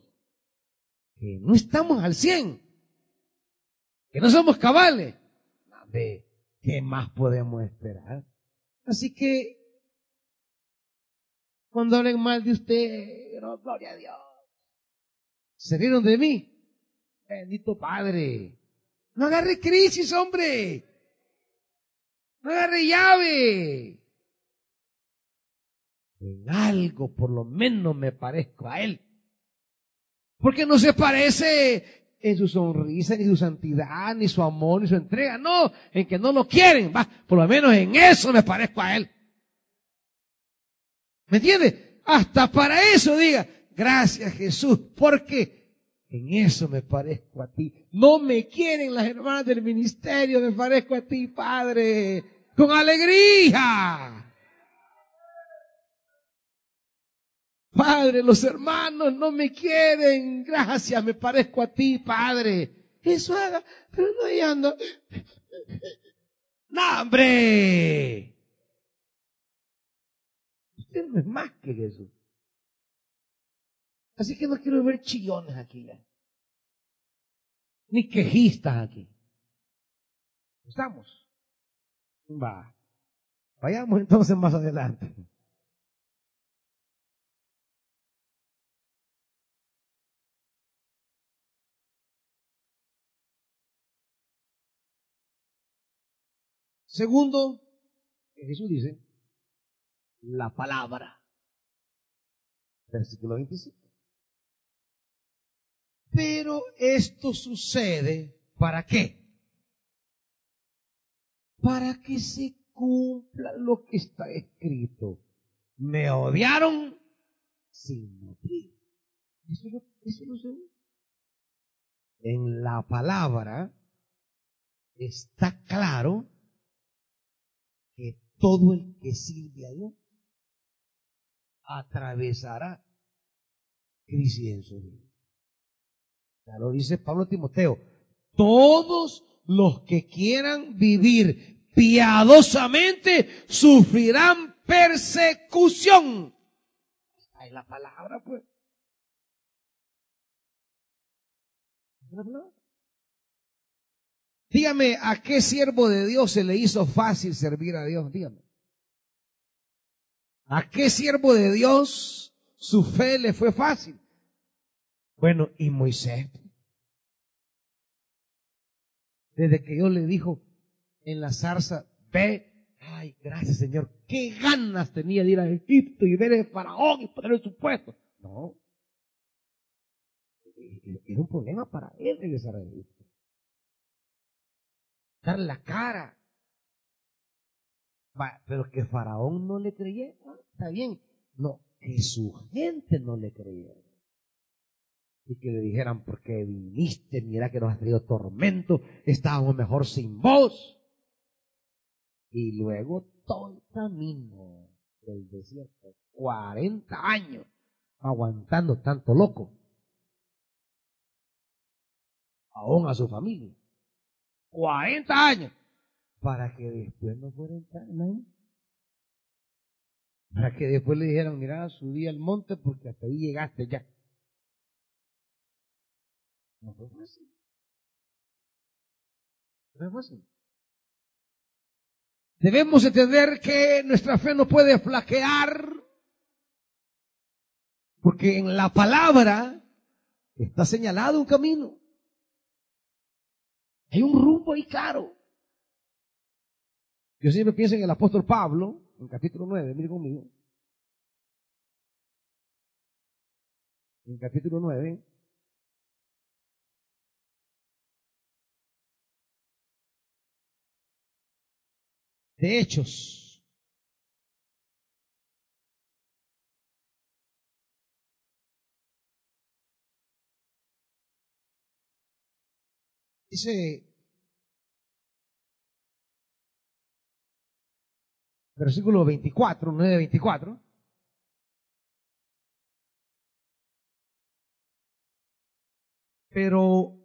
que no estamos al cien, que no somos cabales. ¿De qué más podemos esperar? Así que, cuando hablen mal de usted, gloria a Dios. Se rieron de mí. Bendito Padre. No agarre crisis, hombre. No agarre llave. En algo por lo menos me parezco a Él. Porque no se parece en su sonrisa, ni su santidad, ni su amor, ni su entrega. No, en que no lo quieren. Va, por lo menos en eso me parezco a Él. ¿Me entiende? Hasta para eso diga, gracias Jesús, porque en eso me parezco a ti. No me quieren las hermanas del ministerio, me parezco a ti, Padre, con alegría. Padre, los hermanos no me quieren. Gracias, me parezco a ti, Padre. Eso haga, pero no ando. ¡No, hombre! Usted no es más que Jesús. Así que no quiero ver chillones aquí. Ni quejistas aquí. ¿Estamos? Va. Vayamos entonces más adelante. Segundo, Jesús dice, la palabra. Versículo 25. Pero esto sucede para qué? Para que se cumpla lo que está escrito. Me odiaron sin motivo. Eso es lo, eso es lo En la palabra está claro que todo el que sirve a Dios atravesará crisis en su vida. Ya lo dice Pablo Timoteo. Todos los que quieran vivir piadosamente sufrirán persecución. Esta es la palabra, pues. Dígame, ¿a qué siervo de Dios se le hizo fácil servir a Dios? Dígame. ¿A qué siervo de Dios su fe le fue fácil? Bueno, y Moisés. Desde que Dios le dijo en la zarza, ve, ay, gracias Señor, qué ganas tenía de ir a Egipto y ver el faraón y ponerlo en su puesto. No. Era un problema para él regresar a. Dar la cara. pero que Faraón no le creyera, está bien. No, que su gente no le creyera. Y que le dijeran, porque viniste, mira que nos has traído tormento, estábamos mejor sin vos. Y luego todo el camino del desierto, 40 años, aguantando tanto loco. Aún a su familia. 40 años. Para que después no fuera entrar ahí. Para que después le dijeran, mira, subí al monte porque hasta ahí llegaste ya. No fue fácil. No fue fácil. Debemos entender que nuestra fe no puede flaquear, porque en la palabra está señalado un camino. Hay un rumbo ahí claro. Yo siempre pienso en el apóstol Pablo, en capítulo 9, mire conmigo. En capítulo 9. De Hechos. Dice versículo 24, 9, 24. Pero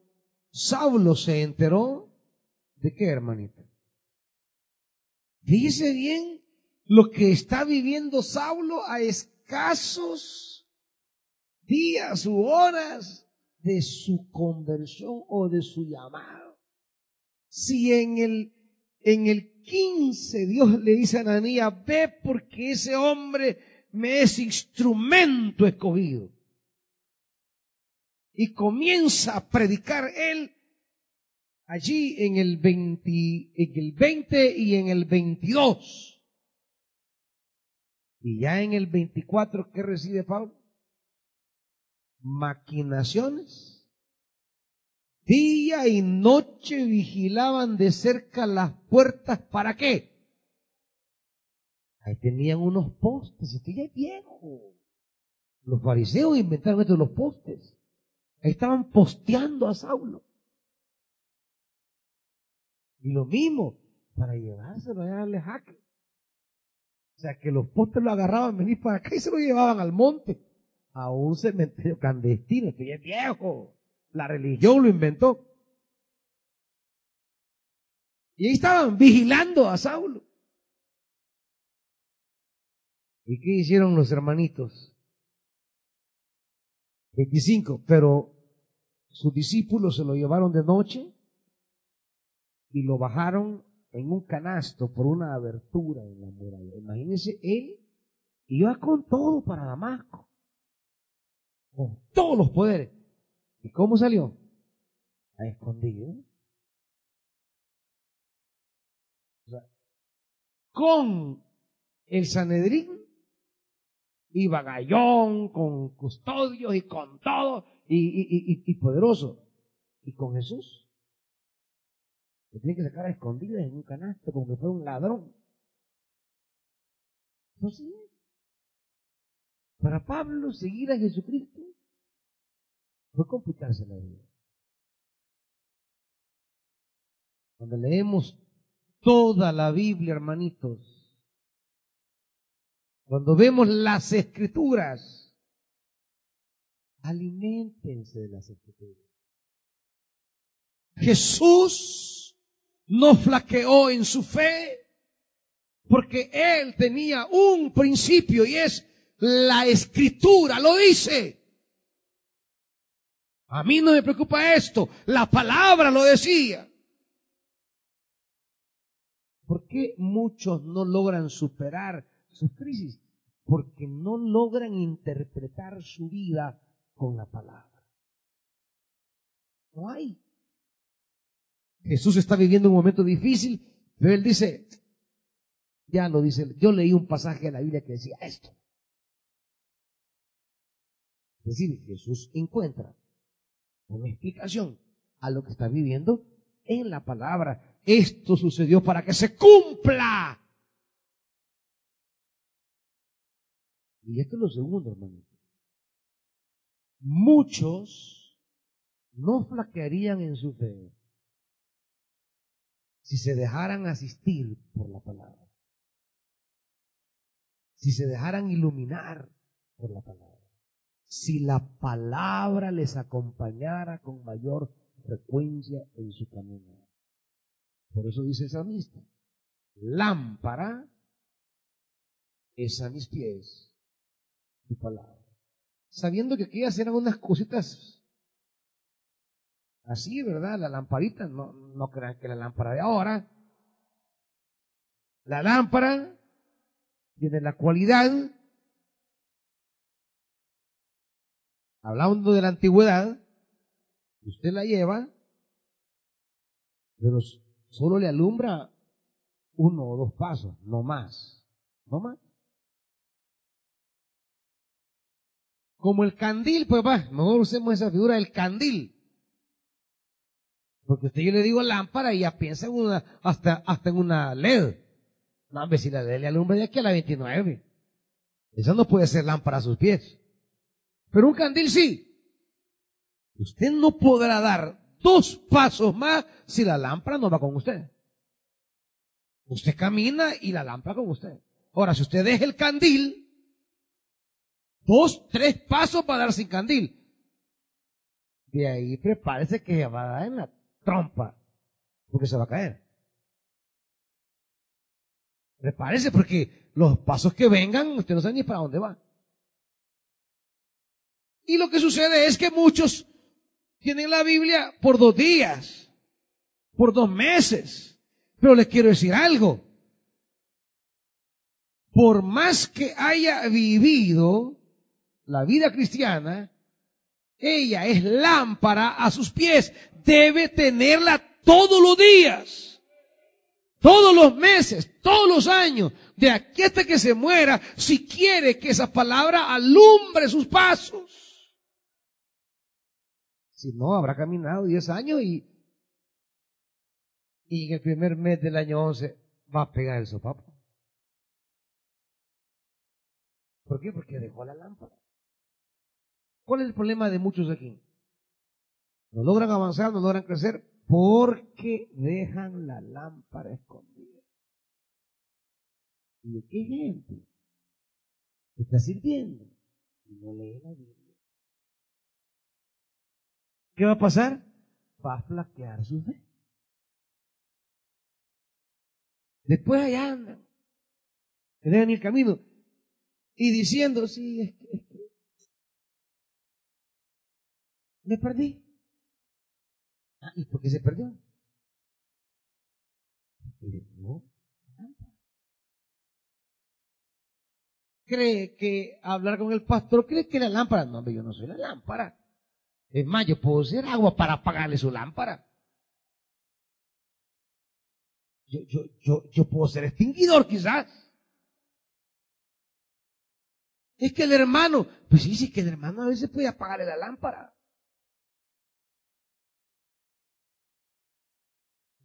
Saulo se enteró de qué, hermanita. Dice bien lo que está viviendo Saulo a escasos días u horas de su conversión o de su llamado. Si en el, en el 15 Dios le dice a Ananías, ve porque ese hombre me es instrumento escogido. Y comienza a predicar él allí en el 20, en el 20 y en el 22. Y ya en el 24, ¿qué recibe Pablo? Maquinaciones. Día y noche vigilaban de cerca las puertas. ¿Para qué? Ahí tenían unos postes. Esto ya es viejo. Los fariseos inventaron estos los postes. Ahí estaban posteando a Saulo. Y lo mismo, para llevárselo a darle jaque. O sea, que los postes lo agarraban, venir para acá y se lo llevaban al monte a un cementerio clandestino, esto ya es viejo. La religión lo inventó. Y ahí estaban vigilando a Saulo. ¿Y qué hicieron los hermanitos? 25, pero sus discípulos se lo llevaron de noche y lo bajaron en un canasto por una abertura en la muralla. Imagínense, él iba con todo para Damasco con todos los poderes. ¿Y cómo salió? A escondido. con el Sanedrín iba Gallón, con custodios y con todo, y, y, poderoso. ¿Y con Jesús? Lo tiene que sacar a escondidas en un canasto como que fuera un ladrón. Entonces, para Pablo, seguir a Jesucristo fue complicarse la vida. Cuando leemos toda la Biblia, hermanitos, cuando vemos las escrituras, alimentense de las escrituras. Jesús no flaqueó en su fe, porque él tenía un principio y es la escritura, lo dice. A mí no me preocupa esto, la palabra lo decía. ¿Por qué muchos no logran superar sus crisis? Porque no logran interpretar su vida con la palabra. No hay. Jesús está viviendo un momento difícil, pero él dice, ya lo dice, yo leí un pasaje de la Biblia que decía esto. Es decir, Jesús encuentra una explicación a lo que está viviendo en la palabra. Esto sucedió para que se cumpla. Y esto es lo segundo, hermano. Muchos no flaquearían en su fe si se dejaran asistir por la palabra. Si se dejaran iluminar por la palabra si la palabra les acompañara con mayor frecuencia en su camino. Por eso dice el salmista, lámpara es a mis pies tu palabra. Sabiendo que aquellas eran unas cositas así, ¿verdad? La lamparita, no, no crean que la lámpara de ahora. La lámpara tiene la cualidad hablando de la antigüedad, usted la lleva, pero solo le alumbra uno o dos pasos, no más, no más. Como el candil, pues va, mejor usemos esa figura del candil. Porque usted yo le digo lámpara y ya piensa en una, hasta, hasta en una LED. No, ver si la LED le alumbra de aquí a la 29. Esa no puede ser lámpara a sus pies. Pero un candil sí. Usted no podrá dar dos pasos más si la lámpara no va con usted. Usted camina y la lámpara con usted. Ahora, si usted deja el candil, dos, tres pasos para dar sin candil. De ahí prepárese que va a dar en la trompa, porque se va a caer. Prepárese porque los pasos que vengan, usted no sabe ni para dónde va. Y lo que sucede es que muchos tienen la Biblia por dos días, por dos meses. Pero les quiero decir algo. Por más que haya vivido la vida cristiana, ella es lámpara a sus pies. Debe tenerla todos los días, todos los meses, todos los años, de aquí hasta que se muera, si quiere que esa palabra alumbre sus pasos. Si no, habrá caminado 10 años y, y en el primer mes del año 11 va a pegar el sopapo. ¿Por qué? Porque dejó la lámpara. ¿Cuál es el problema de muchos aquí? No logran avanzar, no logran crecer porque dejan la lámpara escondida. ¿Y de qué gente está sirviendo? Y no lee la Biblia. ¿Qué va a pasar? Va a flaquear su fe. Después allá andan, en el camino y diciendo, sí, es que, es que me perdí. Ah, ¿y por qué se perdió? Cree que hablar con el pastor, cree que la lámpara, no, yo no soy la lámpara. Más, yo puedo hacer agua para apagarle su lámpara. Yo, yo, yo, yo puedo ser extinguidor quizás. Es que el hermano, pues sí, sí que el hermano a veces puede apagarle la lámpara.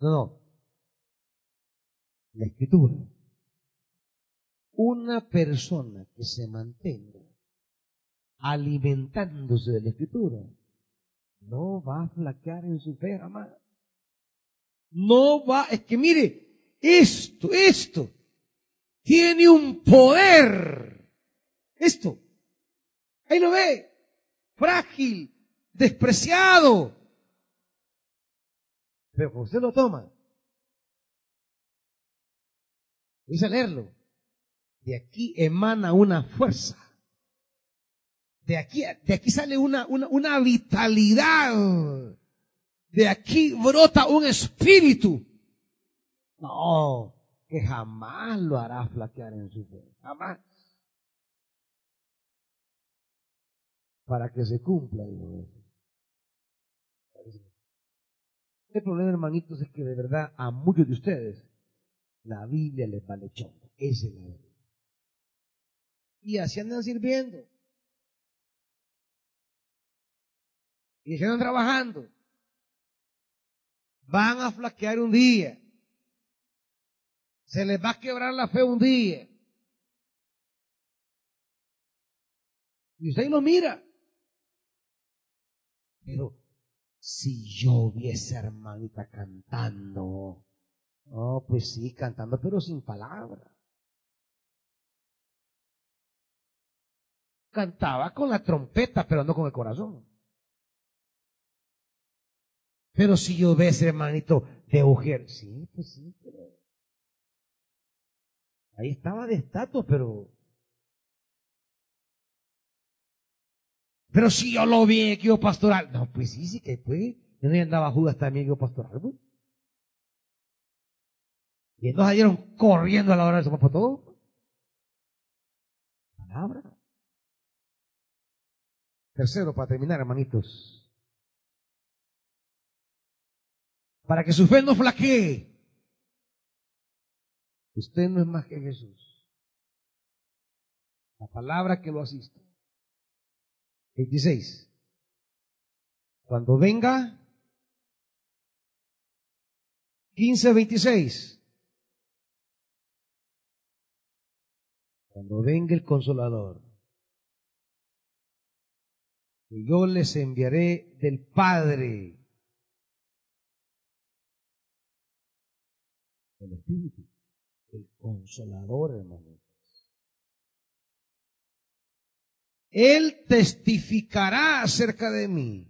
No, no. La escritura. Una persona que se mantenga alimentándose de la escritura no va a flaquear en su fe jamás. No va, es que mire, esto, esto, tiene un poder. Esto, ahí lo ve, frágil, despreciado. Pero cuando usted lo toma Dice a leerlo. De aquí emana una fuerza. De aquí, de aquí sale una, vitalidad. De aquí brota un espíritu. No, que jamás lo hará flaquear en su fe. Jamás. Para que se cumpla, digo eso. El problema, hermanitos, es que de verdad a muchos de ustedes la Biblia les vale chongo. Esa es la verdad. Y así andan sirviendo. Y andan trabajando. Van a flaquear un día. Se les va a quebrar la fe un día. Y usted lo mira. Pero si yo viese hermanita cantando, oh, pues sí, cantando, pero sin palabras. Cantaba con la trompeta, pero no con el corazón. Pero si yo ves, hermanito, de mujer, sí, pues sí, pero ahí estaba de estatus, pero Pero si yo lo vi en equipo pastoral. No, pues sí, sí que pues. Yo no andaba Judas también en equipo pastoral, pues. Y entonces salieron corriendo a la hora de su por todo. Palabra. Tercero, para terminar, hermanitos. Para que su fe no flaquee. Usted no es más que Jesús. La palabra que lo asiste. 26. Cuando venga, 15, 26. Cuando venga el consolador, que yo les enviaré del Padre, el Espíritu, el consolador, hermano. Él testificará acerca de mí.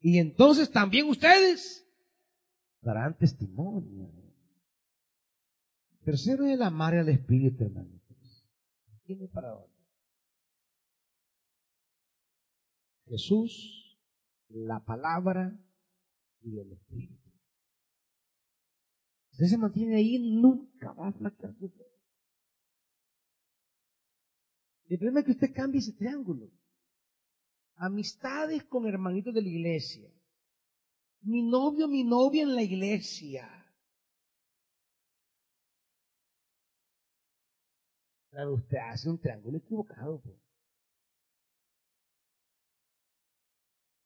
Y entonces también ustedes darán testimonio. Tercero es el amar al Espíritu, hermanitos. ¿Tiene para dónde? Jesús, la palabra y el Espíritu. Usted se mantiene ahí, nunca va a flaquear su fe. El problema es que usted cambie ese triángulo. Amistades con hermanitos de la iglesia. Mi novio, mi novia en la iglesia. Claro, usted hace un triángulo equivocado. Pues.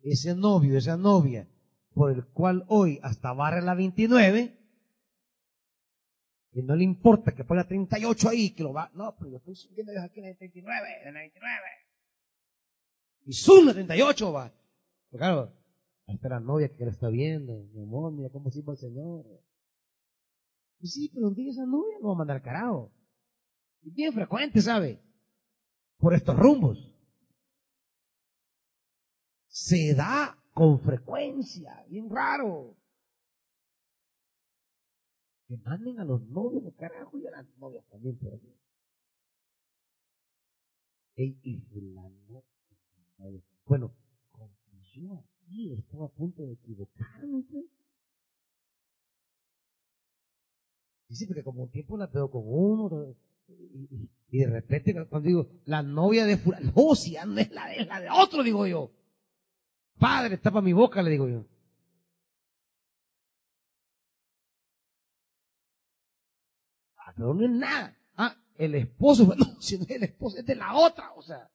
Ese novio, esa novia, por el cual hoy hasta barre la 29, y no le importa que ponga 38 ahí, que lo va. No, pero yo estoy sintiendo desde aquí en la 39, en la 29. Y suma 38 va. Pero claro, hasta la novia que la está viendo. Mi amor, mira cómo sirve el Señor. Y sí, pero un día esa novia no va a mandar carajo. Y bien frecuente, ¿sabe? Por estos rumbos. Se da con frecuencia, bien raro que manden a los novios de carajo y a las novias también por aquí. Ey, y fulano, bueno, como yo aquí estaba a punto de equivocarme, pues. Dice, porque como un tiempo la veo con uno, y, de repente cuando digo, la novia de fulano, no, si no es la de, la de otro, digo yo. Padre, tapa mi boca, le digo yo. Pero no es nada. Ah, el esposo, no, si no es el esposo, es de la otra, o sea,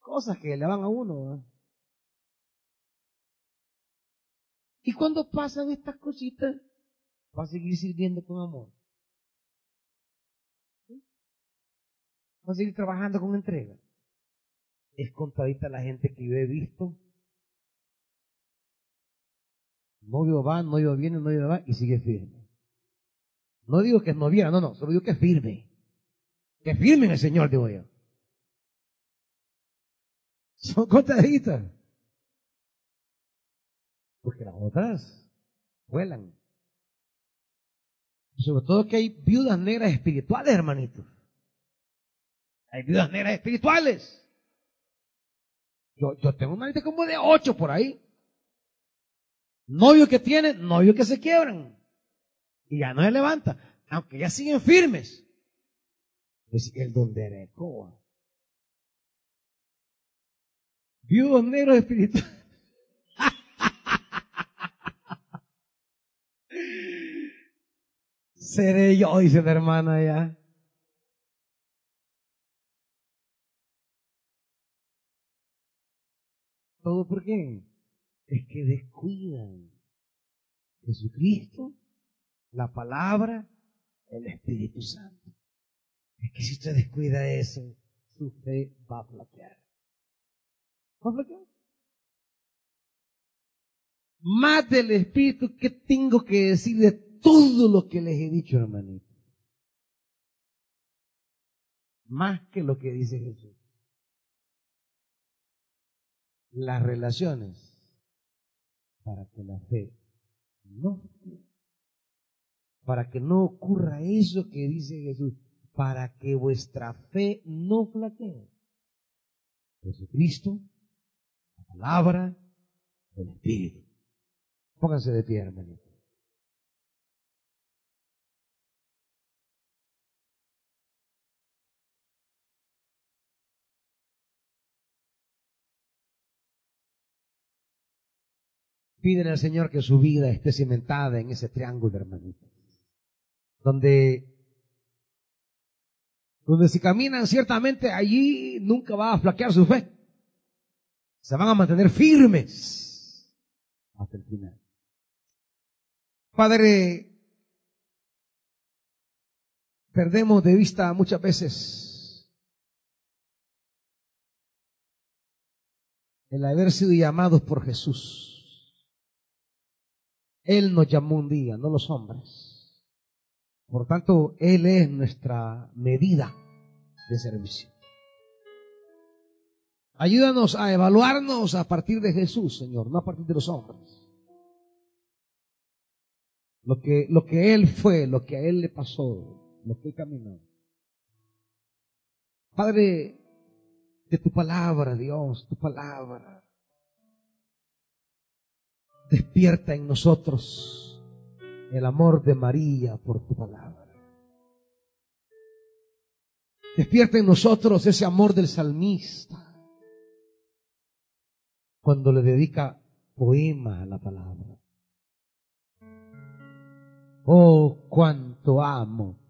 cosas que le van a uno. Y cuando pasan estas cositas, va a seguir sirviendo con amor. Va a seguir trabajando con entrega. Es contadita la gente que yo he visto. Novio va, novio viene, novio va y sigue firme. No digo que no viera, no, no, solo digo que firme. Que firme en el Señor, digo yo. Son contaditas. Porque las otras vuelan. Sobre todo que hay viudas negras espirituales, hermanitos. Hay viudas negras espirituales. Yo, yo tengo una lista como de ocho por ahí. Novio que tienen, novio que se quiebran. Y ya no se levanta. Aunque ya siguen firmes. Es el don de Ecoa. Viudos negros espirituales. Seré yo, dice la hermana ya. ¿Todo por qué? Es que descuidan Jesucristo, la palabra, el Espíritu Santo. Es que si usted descuida eso, su fe va a flaquear. ¿Va a flaquear? Más del Espíritu, ¿qué tengo que decir de todo lo que les he dicho, hermanito? Más que lo que dice Jesús las relaciones para que la fe no para que no ocurra eso que dice Jesús, para que vuestra fe no flaquee. Jesucristo, la palabra, el Espíritu. Pónganse de pie, hermanito. Piden al Señor que su vida esté cimentada en ese triángulo, hermanito. Donde, donde si caminan ciertamente allí nunca va a flaquear su fe. Se van a mantener firmes hasta el final. Padre, perdemos de vista muchas veces el haber sido llamados por Jesús. Él nos llamó un día, no los hombres. Por tanto, Él es nuestra medida de servicio. Ayúdanos a evaluarnos a partir de Jesús, Señor, no a partir de los hombres. Lo que, lo que Él fue, lo que a Él le pasó, lo que Él caminó. Padre, de tu palabra, Dios, tu palabra Despierta en nosotros el amor de María por tu palabra. Despierta en nosotros ese amor del salmista cuando le dedica poema a la palabra. Oh, cuánto amo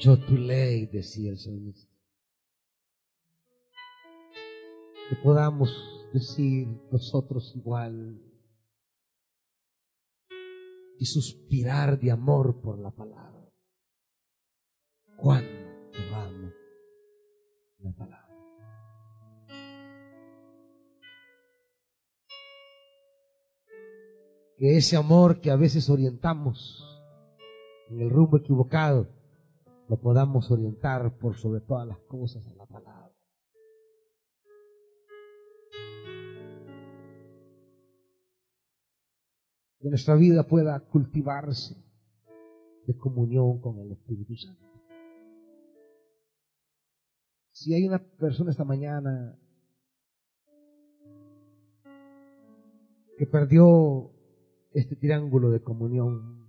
yo tu ley, decía el salmista. Que podamos decir nosotros igual y suspirar de amor por la palabra. Cuánto amo la palabra. Que ese amor que a veces orientamos en el rumbo equivocado, lo podamos orientar por sobre todas las cosas a la palabra. Que nuestra vida pueda cultivarse de comunión con el Espíritu Santo. Si hay una persona esta mañana que perdió este triángulo de comunión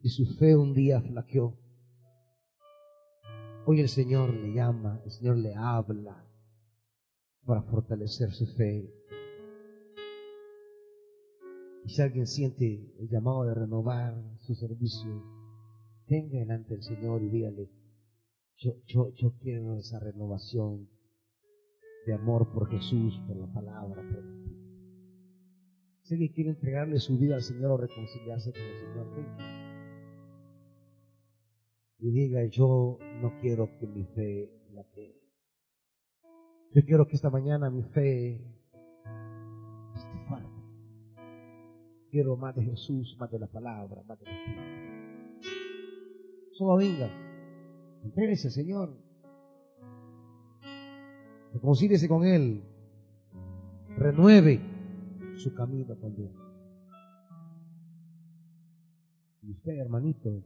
y su fe un día flaqueó, hoy el Señor le llama, el Señor le habla para fortalecer su fe y si alguien siente el llamado de renovar su servicio, venga delante del Señor y dígale, yo, yo, yo quiero esa renovación de amor por Jesús, por la palabra, por el Espíritu. Si alguien quiere entregarle su vida al Señor o reconciliarse con el Señor, venga. Y diga, yo no quiero que mi fe la que Yo quiero que esta mañana mi fe Quiero más de Jesús, más de la palabra, más de Espíritu. Solo venga. Entréguese, Señor. Reconcíliese con Él. Renueve su camino con Dios. Y usted, hermanito,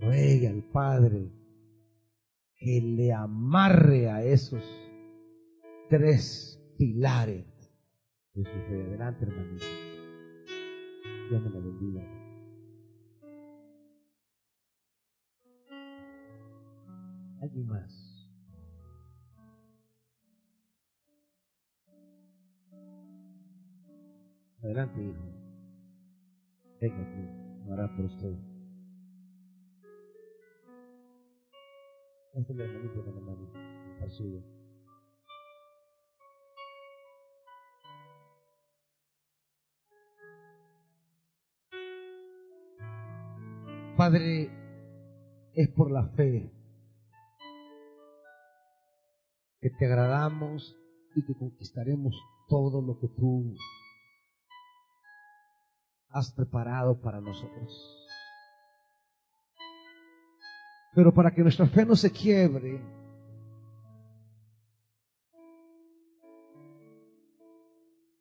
ruegue al Padre que le amarre a esos tres pilares de su fe. Adelante, hermanito. Dios me la bendiga. Alguien más. Adelante, hijo. Venga aquí, hará por usted. Este es el hermanito de la hermanita, el suyo. Padre, es por la fe que te agradamos y que conquistaremos todo lo que tú has preparado para nosotros. Pero para que nuestra fe no se quiebre,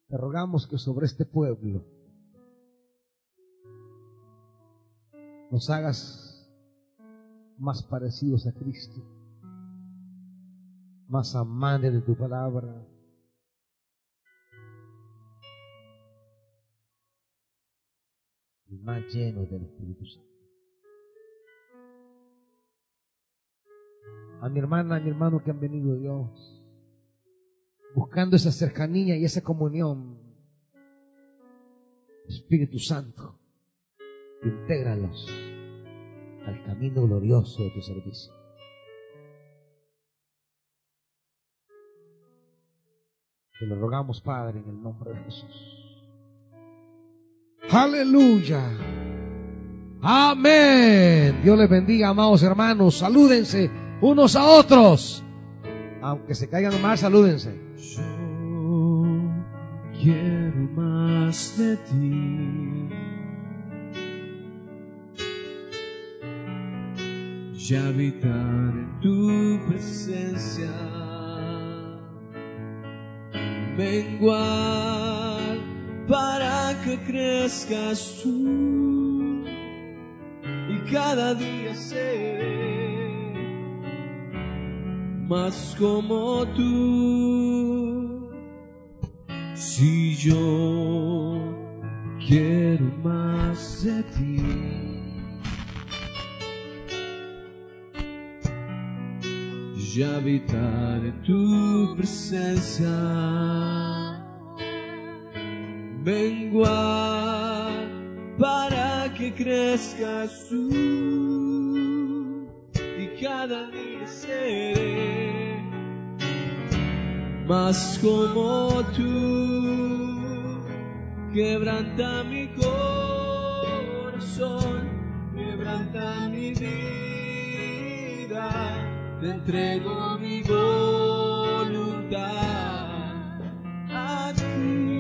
te rogamos que sobre este pueblo nos hagas más parecidos a Cristo, más amantes de tu palabra, y más llenos del Espíritu Santo. A mi hermana, a mi hermano que han venido Dios, buscando esa cercanía y esa comunión, Espíritu Santo, intégralos al camino glorioso de tu servicio. Te lo rogamos, Padre, en el nombre de Jesús. Aleluya. Amén. Dios les bendiga, amados hermanos. Salúdense unos a otros. Aunque se caigan más, salúdense. Yo quiero más de ti. Habitar en tu presencia. Menguar para que crezcas tú y cada día seré más como tú. Si yo quiero más de ti. Y habitar tu presencia. Menguar para que crezcas tú y cada día seré más como tú. Quebranta mi corazón quebranta mi vida te entrego mi voluntad a ti.